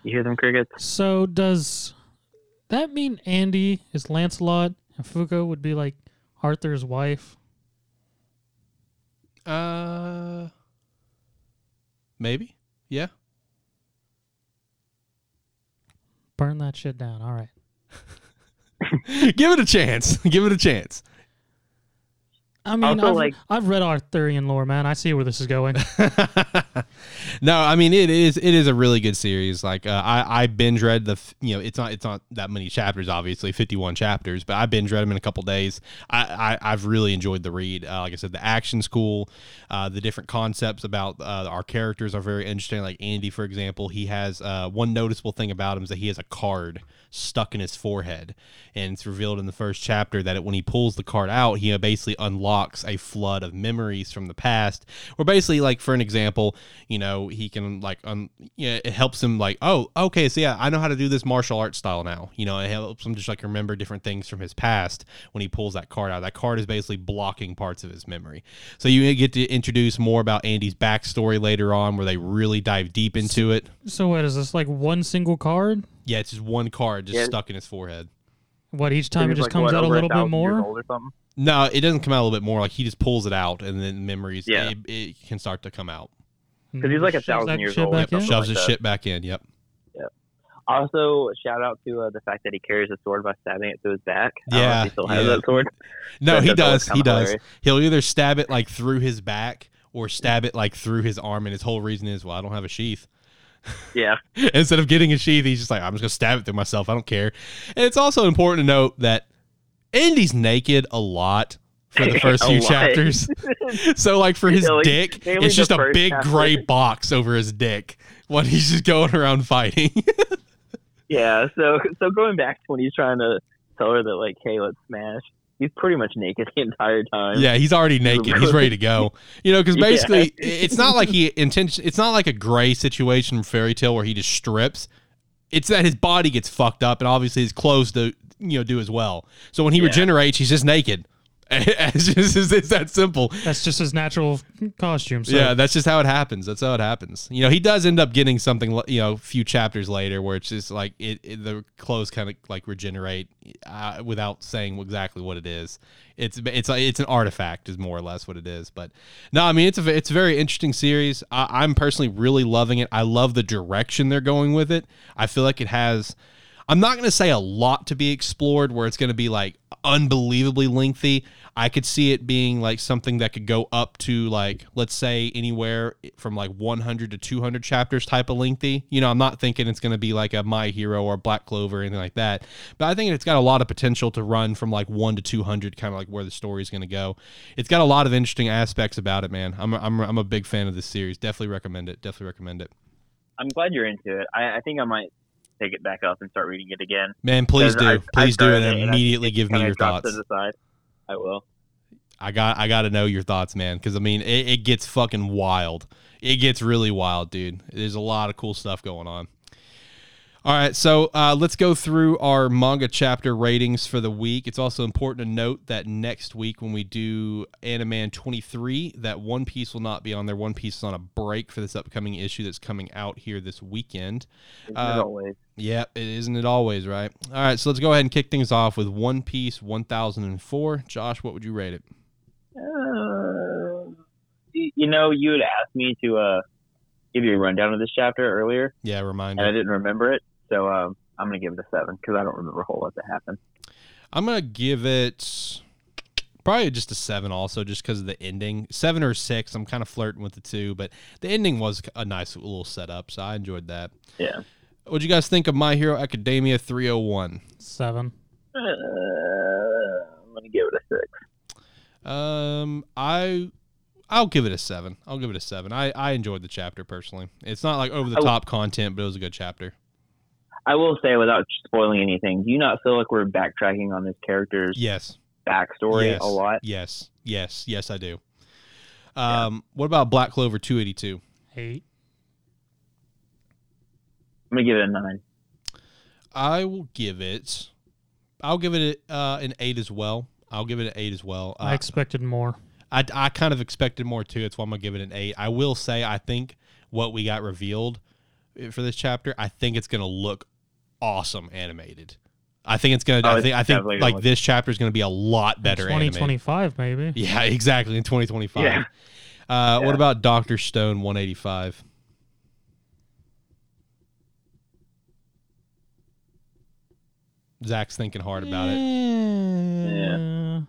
C: You hear them crickets?
A: So does that mean Andy is Lancelot and Fuko would be like Arthur's wife?
B: Maybe, yeah.
A: Burn that shit down. All right.
B: Give it a chance. Give it a chance.
A: I mean,
C: Also,
A: I've,
C: like-
A: I've read Arthurian lore, man. I see where this is going.
B: no, I mean it is it is a really good series. Like uh, I I binge read the you know it's not it's not that many chapters obviously fifty one chapters, but I binge read them in a couple days. I, I I've really enjoyed the read. Uh, like I said, the action's cool. Uh, the different concepts about uh, our characters are very interesting. Like Andy, for example, he has uh, one noticeable thing about him is that he has a card stuck in his forehead, and it's revealed in the first chapter that it, when he pulls the card out, he uh, basically unlocks a flood of memories from the past. Where basically, like for an example, you know, he can like un, yeah, it helps him like, oh, okay, so yeah, I know how to do this martial arts style now. You know, it helps him just like remember different things from his past when he pulls that card out. That card is basically blocking parts of his memory. So you get to introduce more about Andy's backstory later on, where they really dive deep into it.
A: so what is this like one single card?
B: Yeah, it's just one card just
C: Yeah.
B: stuck in his forehead.
A: What each time it just
C: like,
A: comes
C: what,
A: out a
C: over
A: little bit
C: thousand years
A: more?
C: old or something?
B: No, it doesn't come out a little bit more. Like he just pulls it out, and then memories.
C: Yeah.
B: it, it can start to come out.
C: Because he's like a thousand years old.
A: back
C: Yep.
B: Shoves
C: like
B: his
C: that.
B: shit back in. Yep. Yep.
C: Also, shout out to uh, the fact that he carries a sword by stabbing it through his back. I don't know if
B: Yeah,
C: he still has
B: yeah.
C: that sword.
B: No,
C: That-
B: he does. He does.
C: hilarious.
B: He'll either stab it like through his back or stab it like through his arm, and his whole reason is, well, I don't have a sheath.
C: Yeah,
B: Instead of getting a sheath, he's just like, I'm just gonna stab it through myself. I don't care. And it's also important to note that Andy's naked a lot for the first few
C: lot.
B: chapters. so like for his
C: Yeah,
B: dick, it's just a big
C: chapter.
B: gray box over his dick when he's just going around fighting.
C: yeah. So, so going back to when he's trying to tell her that, like, hey, let's smash. He's pretty much naked the entire time.
B: Yeah, he's already naked. He's ready to go. You know, because
C: Yeah.
B: basically, it's not like he intention. It's not like a gray situation from Fairy Tail where he just strips. It's that his body gets fucked up, and obviously his clothes do you know do as well. So when he
C: Yeah.
B: regenerates, he's just naked. it's just it's, it's that simple.
A: That's just his natural costume. So
B: yeah, that's just how it happens. That's how it happens. You know, he does end up getting something. You know, a few chapters later, where it's just like it, it the clothes kind of like regenerate uh, without saying exactly what it is. It's it's it's an artifact, is more or less what it is. But no, I mean it's a it's a very interesting series. I, I'm personally really loving it. I love the direction they're going with it. I feel like it has. I'm not going to say a lot to be explored where it's going to be like unbelievably lengthy. I could see it being like something that could go up to like let's say anywhere from like 100 to 200 chapters type of lengthy. You know, I'm not thinking it's going to be like a My Hero or Black Clover or anything like that. But I think it's got a lot of potential to run from like 1 to 200 kind of like where the story is going to go. It's got a lot of interesting aspects about it, man. I'm I'm I'm a big fan of this series. Definitely recommend it. Definitely recommend it.
C: I'm glad you're into it. I, I think I might take it back up and start reading it again.
B: Man, please do.
C: I- I
B: please do and
C: it and
B: immediately give me your thoughts.
C: To the side. I will.
B: I got I got to know your thoughts, man, because I mean it, it gets fucking wild. It gets really wild, dude. There's a lot of cool stuff going on. All right, so uh, let's go through our manga chapter ratings for the week. It's also important to note that next week when we do Animan 23, that One Piece will not be on there. One Piece is on a break for this upcoming issue that's coming out here this weekend.
C: Isn't
B: Uh,
C: it always.
B: Yeah, it isn't it always, right? All right, so let's go ahead and kick things off with One Piece 1004. Josh, what would you rate it?
C: Uh, you know, you had asked me to uh, give you a rundown of this chapter earlier,
B: Yeah,
C: and I didn't remember it. So um, I'm going to give it a seven because I don't remember a whole lot that happened.
B: I'm gonna give it probably just a seven, also just because of the ending. Seven or six. I'm kind of flirting with the two, but the ending was a nice little setup, so I enjoyed that.
C: Yeah.
B: What'd you guys think of My Hero Academia 301?
A: Seven.
C: Uh, I'm going to give it a six.
B: Um, I. I'll give it a seven. I'll give it a seven. I, I enjoyed the chapter personally. It's not like over the top content, but it was a good chapter.
C: I will say, without spoiling anything, do you not feel like we're backtracking on this character's
B: Yes.
C: backstory
B: yes.
C: a lot?
B: Yes. Yes. Yes, I do. Um, what about Black Clover 282?
A: Eight.
C: I'm going to give it a nine.
B: I will give it. I'll give it uh, an eight as well. I'll give it an eight as well.
A: I
B: Uh,
A: expected more.
B: I, I kind of expected more too. That's why I'm gonna give it an eight. I will say I think what we got revealed uh, for this chapter, I think it's gonna look awesome animated. I think it's gonna.
C: Oh,
B: I think. I think
C: definitely gonna
B: like
C: look-
B: this chapter is gonna be a lot better.
A: Twenty
B: animated.
A: twenty five, maybe.
B: Yeah, exactly. In 2025.
C: Yeah.
B: Uh, What about Doctor Stone 185? Zach's thinking hard about it.
A: Yeah.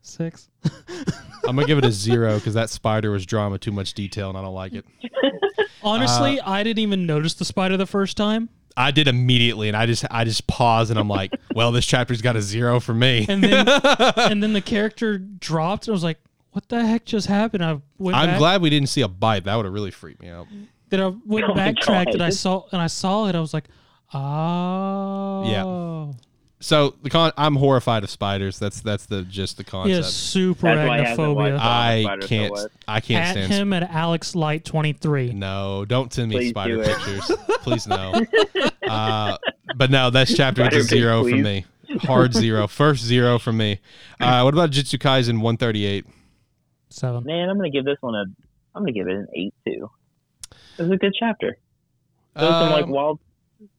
A: Six.
B: I'm gonna give it a zero because that spider was drama too much detail and I don't like it.
A: Honestly, I didn't even notice the spider the first time,
B: I did immediately and I just I just paused and I'm like, well, this chapter's got a zero for me.
A: and then and then the character dropped, and I was like, "What the heck just happened?" I went
B: I'm
A: back,
B: glad we didn't see a bite. That would have really freaked me out.
A: that I went
C: Oh my
A: backtracked and I saw and I saw it. I was like, oh. Yeah.
B: "Oh, So the con I'm horrified of spiders. That's that's the just the
A: He
B: concept.
A: has super
C: That's why he hasn't
A: arachnophobia."
C: watched
B: I
C: Spider
B: can't
C: what?
B: I can't
A: At
B: stand
A: him at Alex Light twenty three.
B: No, don't send me
C: Please
B: spider
C: do it.
B: pictures. please no. Uh, but no, that's chapter
C: Spider
B: to zero
C: pic,
B: for me. Hard zero. First zero for me. Uh, what about Jujutsu Kaisen 138?
A: Seven.
C: Man, I'm going to give this one a. I'm going to give it an eight too. It was a good chapter. There was some like
B: Um,
C: wild,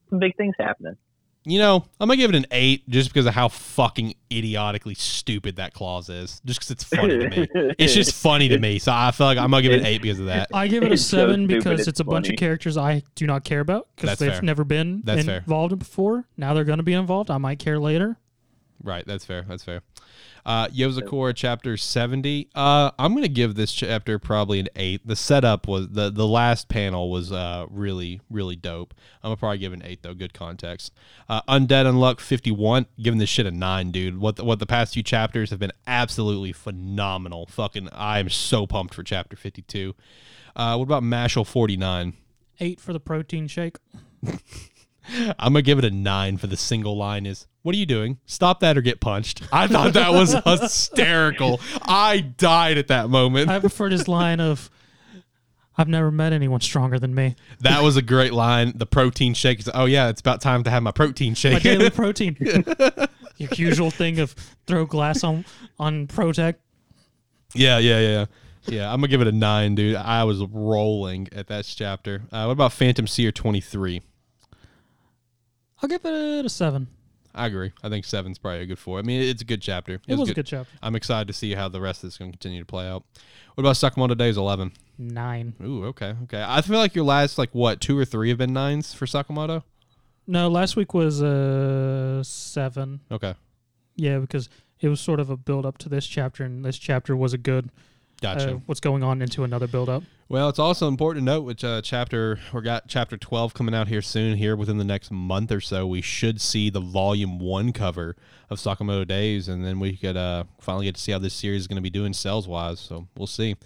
C: some big things happening.
B: You know, I'm gonna give it an eight just because of how fucking idiotically stupid that clause is. Just because it's funny to me. It's just funny to me. So I feel like I'm gonna give it an eight because of that.
A: I give it a
C: It's so
A: seven
C: stupid,
A: because
C: it's
A: it's a bunch of characters I do not care about because they've
B: fair.
A: never been
B: That's fair.
A: involved before. Now they're going to be involved. I might care later.
B: Right, that's fair. That's fair. Uh, Yozakura chapter seventy. Uh, I'm gonna give this chapter probably an eight. The setup was the the last panel was uh really really dope. I'm gonna probably give an eight though. Good context. Uh, Undead Unluck fifty one. Giving this shit a nine, dude. What the, what the past few chapters have been absolutely phenomenal. Fucking, I am so pumped for chapter fifty two. Uh, what about Mashle forty nine?
A: Eight for the protein shake.
B: I'm gonna give it a nine for the single line is what are you doing? Stop that or get punched. I thought that was hysterical. I died at that moment.
A: I preferred his line of, "I've never met anyone stronger than me."
B: That was a great line. The protein shake is oh yeah, it's about time to have my protein shake.
A: My daily protein. Your usual thing of throw glass on on Protect.
B: yeah, yeah, yeah. Yeah, I'm gonna give it a nine, dude. I was rolling at that chapter. Uh, what about Phantom Seer 23?
A: I'll give it a seven.
B: I agree. I think seven's probably a good four. I mean, it's a good chapter.
A: It was a good chapter.
B: I'm excited to see how the rest of this is going to continue to play out. What about Sakamoto Days 11?
A: Nine.
B: Ooh, okay, okay. I feel like your last like what two or three have been nines for Sakamoto.
A: No, last week was uh seven.
B: Okay,
A: Yeah, because it was sort of a build up to this chapter, and this chapter was a good
B: gotcha.
A: uh, what's going on into another build up.
B: Well, it's also important to note which uh, chapter we got chapter twelve coming out here soon. Here within the next month or so, we should see the volume one cover of Sakamoto Days, and then we could uh, finally get to see how this series is going to be doing sales wise. So we'll see.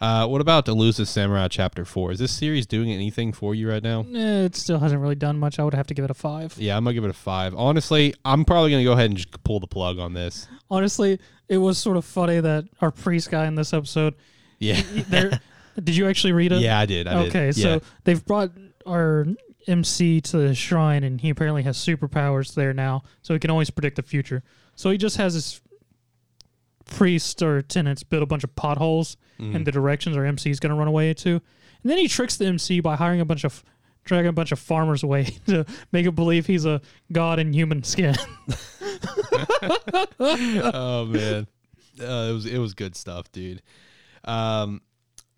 B: Uh, what about Elusive Samurai chapter four? Is this series doing anything for you right now?
A: Eh, it still hasn't really done much. I would have to give it a five.
B: Yeah, I'm gonna give it a five. Honestly, I'm probably gonna go ahead and just pull the plug on this.
A: Honestly, it was sort of funny that our priest guy in this episode.
B: Yeah,
A: There, did you actually read it?
B: yeah, I did. I did.
A: okay,
B: Yeah.
A: so they've brought our MC to the shrine, and he apparently has superpowers there now, so he can always predict the future. So he just has his priest or tenants build a bunch of potholes
B: Mm.
A: in the directions our MC is going to run away to, and then he tricks the MC by hiring a bunch of dragging a bunch of farmers away to make him believe he's a god in human skin.
B: oh man, uh, it was it was good stuff, dude. Um,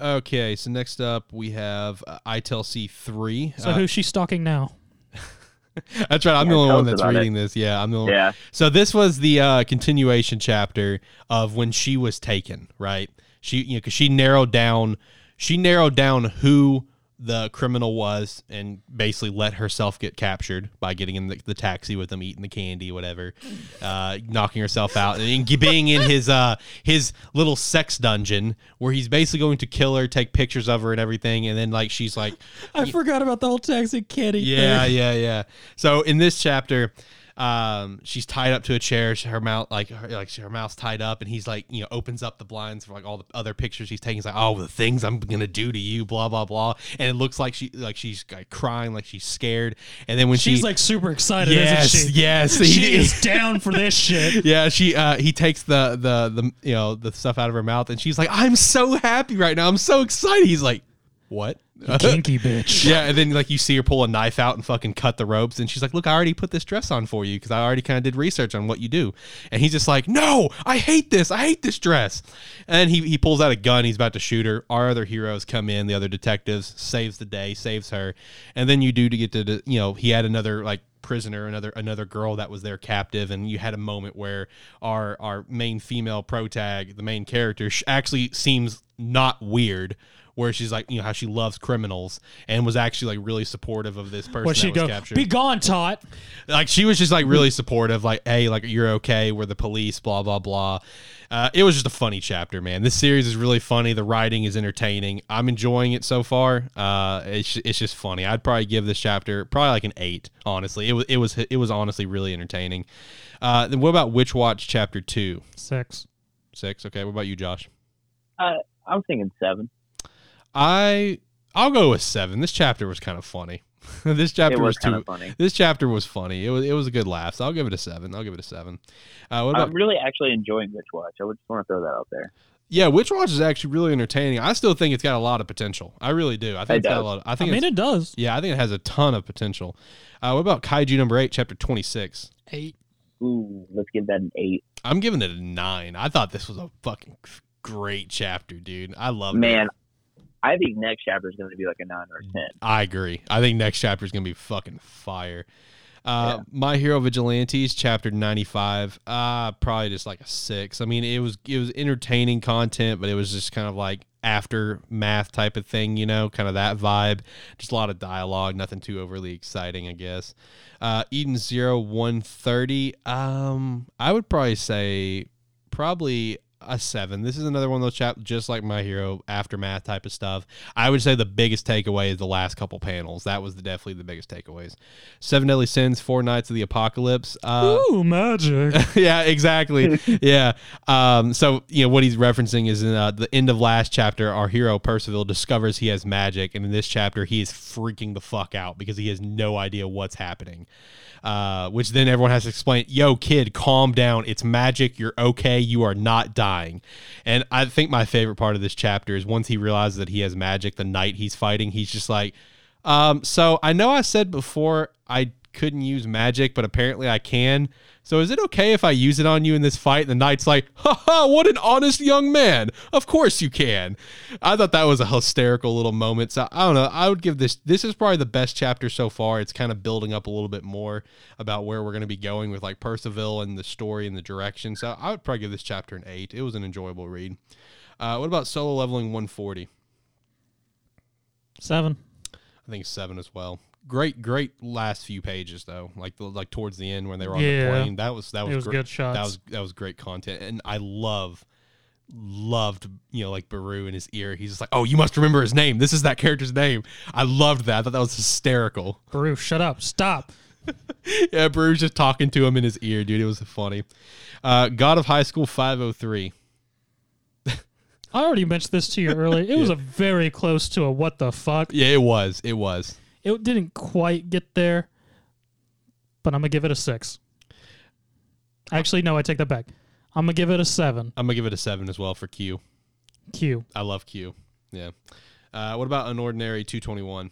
B: okay, so next up we have uh, ITLC three.
A: so
B: Uh,
A: who's she stalking now?
B: that's right. I'm
C: Yeah,
B: the only one that's
C: about it.
B: reading this. Yeah, I'm the only.
C: Yeah.
B: So this was the uh, continuation chapter of when she was taken, right? She, you know, because she narrowed down, she narrowed down who the criminal was, and basically let herself get captured by getting in the, the taxi with them, eating the candy, whatever, uh, knocking herself out, and being in his uh his little sex dungeon where he's basically going to kill her, take pictures of her, and everything, and then like she's like,
A: I forgot about the whole taxi candy.
B: yeah,
A: thing.
B: yeah, yeah. So in this chapter, um, she's tied up to a chair. She- Her mouth, like, her, like her mouth's tied up, and he's like, you know, opens up the blinds for like all the other pictures he's taking. He's like, oh, the things I'm gonna do to you, blah blah blah. And it looks like she, like she's like crying, like she's scared. And then when
A: She's
B: she,
A: like super excited,
B: yes,
A: isn't she?
B: yes,
A: She
B: he-
A: is down for this shit.
B: yeah, she uh he takes the the the you know the stuff out of her mouth and she's like, I'm so happy right now. I'm so excited. He's like, What?
A: Kinky bitch.
B: Yeah, and then like you see her pull a knife out and fucking cut the ropes, and she's like, "Look, I already put this dress on for you because I already kind of did research on what you do." And he's just like, "No, I hate this. I hate this dress." And he he pulls out a gun. He's about to shoot her. Our other heroes come in. The other detectives saves the day, saves her, and then you do to get to the you know he had another like prisoner another another girl that was there captive and you had a moment where our our main female protag the main character actually seems not weird where she's like, you know, how she loves criminals and was actually like really supportive of this person
A: What
B: that
A: she go?
B: captured.
A: Be gone, Tot.
B: like she was just like really supportive, like, hey, like you're okay. We're the police, blah blah blah. Uh, it was just a funny chapter, man. This series is really funny. The writing is entertaining. I'm enjoying it so far. Uh, it's it's just funny. I'd probably give this chapter probably like an eight. Honestly, it was it was it was honestly really entertaining. Uh, then what about Witch Watch chapter two?
A: Six.
B: Six. Okay. What about you, Josh?
C: Uh, I'm thinking seven.
B: I I'll go with seven. This chapter was kind of funny. this chapter
C: it was,
B: was, too.
C: funny.
B: This chapter was funny. It was it was a good laugh. So I'll give it a seven. I'll give it a seven. Uh, what about
C: I'm really actually enjoying Witch Watch. I would just want to throw that out there.
B: yeah? Witch Watch is actually really entertaining. I still think it's got a lot of potential. I really do. I think
C: It
B: it's got a
C: does.
B: lot. I
A: I
B: think
A: mean, it does.
B: yeah. I think it has a ton of potential. Uh, what about Kaiju number eight, chapter twenty six?
A: Eight.
C: Ooh, let's give that an eight.
B: I'm giving it a nine. I thought this was a fucking great chapter, dude. I love it.
C: Man, I think next chapter is going to be like a nine or a ten.
B: I agree. I think next chapter is gonna be fucking fire. Uh,
C: Yeah.
B: My Hero Vigilantes, chapter ninety five. Uh, probably just like a six. I mean, it was it was entertaining content, but it was just kind of like aftermath type of thing, you know, kind of that vibe. Just a lot of dialogue, nothing too overly exciting, I guess. Uh, Eden Zero one thirty. Um, I would probably say probably a seven. This is another one of those chapters, just like My Hero aftermath type of stuff. I would say the biggest takeaway is the last couple panels. That was the, definitely the biggest takeaways. Seven Deadly Sins, Four Knights of the Apocalypse. Uh,
A: Ooh, magic.
B: yeah, exactly. yeah. Um, so you know what he's referencing is in uh, the end of last chapter, our hero Percival discovers he has magic, and in this chapter, he is freaking the fuck out because he has no idea what's happening. Uh, which then everyone has to explain. Yo, kid, calm down. It's magic. You're okay. You are not dying. And I think my favorite part of this chapter is once he realizes that he has magic, the night he's fighting, he's just like. Um, so I know I said before I couldn't use magic, but apparently I can. So is it okay if I use it on you in this fight? And the knight's like, haha, what an honest young man. Of course you can. I thought that was a hysterical little moment. So I don't know. I would give this, this is probably the best chapter so far. It's kind of building up a little bit more about where we're going to be going with like Percival and the story and the direction. So I would probably give this chapter an eight. It was an enjoyable read. Uh, what about solo leveling 140?
A: Seven.
B: I think seven as well. Great, great last few pages though. Like the, like towards the end when they were on
A: Yeah.
B: the plane. That was that was,
A: was
B: great.
A: good shots.
B: That was that was great content, and I love loved you know like Beru in his ear. He's just like, oh, you must remember his name. This is that character's name. I loved that. I thought that was hysterical.
A: Beru, shut up. Stop.
B: yeah, Beru's just talking to him in his ear, dude. It was funny. Uh, God of High School five oh three.
A: I already mentioned this to you earlier. It was a very close to a what the fuck.
B: Yeah, it was. It was.
A: It didn't quite get there, but I'm gonna give it a six. Actually, no, I take that back. I'm gonna give it a seven.
B: I'm gonna give it a seven as well for Q.
A: Q.
B: I love Q. Yeah. Uh, what about an ordinary two twenty one?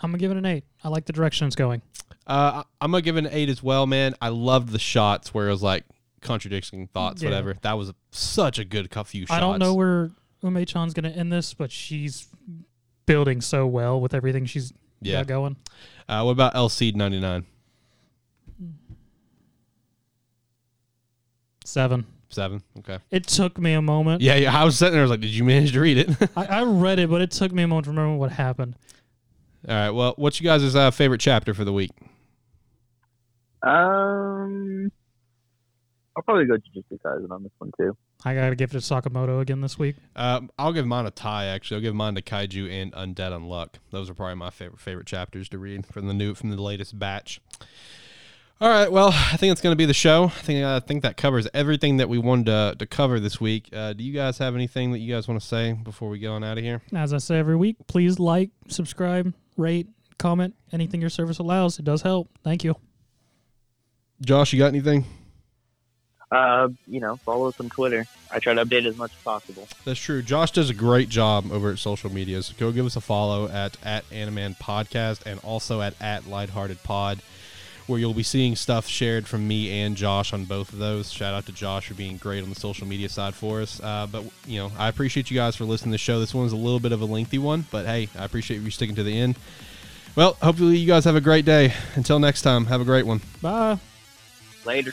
A: I'm gonna give it an eight. I like the direction it's going.
B: Uh, I'm gonna give it an eight as well, man. I loved the shots where it was like contradicting thoughts,
A: Yeah.
B: whatever. That was such a good cou- few shots.
A: I don't know where Ume Chan's gonna end this, but she's building so well with everything she's
B: Yeah.
A: got going.
B: Uh, what about LC ninety nine?
A: Seven.
B: Seven. Okay.
A: It took me a moment.
B: Yeah, yeah. I was sitting there. I was like, "Did you manage to read it?"
A: I, I read it, but it took me a moment to remember what happened.
B: All right. Well, what's you guys' uh, favorite chapter for the week?
C: Um, I'll probably go Jujutsu Kaisen on this one too.
A: I gotta give it to Sakamoto again this week.
B: Um, I'll give mine a tie. Actually, I'll give mine to Kaiju and Undead Unluck. Those are probably my favorite favorite chapters to read from the new from the latest batch. All right, well, I think it's going to be the show. I think I think that covers everything that we wanted to, to cover this week. Uh, do you guys have anything that you guys want to say before we go on out of here?
A: As I say every week, please like, subscribe, rate, comment, anything your service allows. It does help. Thank you.
B: Josh, you got anything?
C: Uh, you know, follow us on Twitter. I try to update as much as possible.
B: That's true. Josh does a great job over at social media. So go give us a follow at at Animan Podcast and also at at Lighthearted Pod, where you'll be seeing stuff shared from me and Josh on both of those. Shout out to Josh for being great on the social media side for us. Uh, but you know, I appreciate you guys for listening to the show. This one's a little bit of a lengthy one, but hey, I appreciate you sticking to the end. Well, hopefully you guys have a great day. Until next time, have a great one.
A: Bye.
C: Later.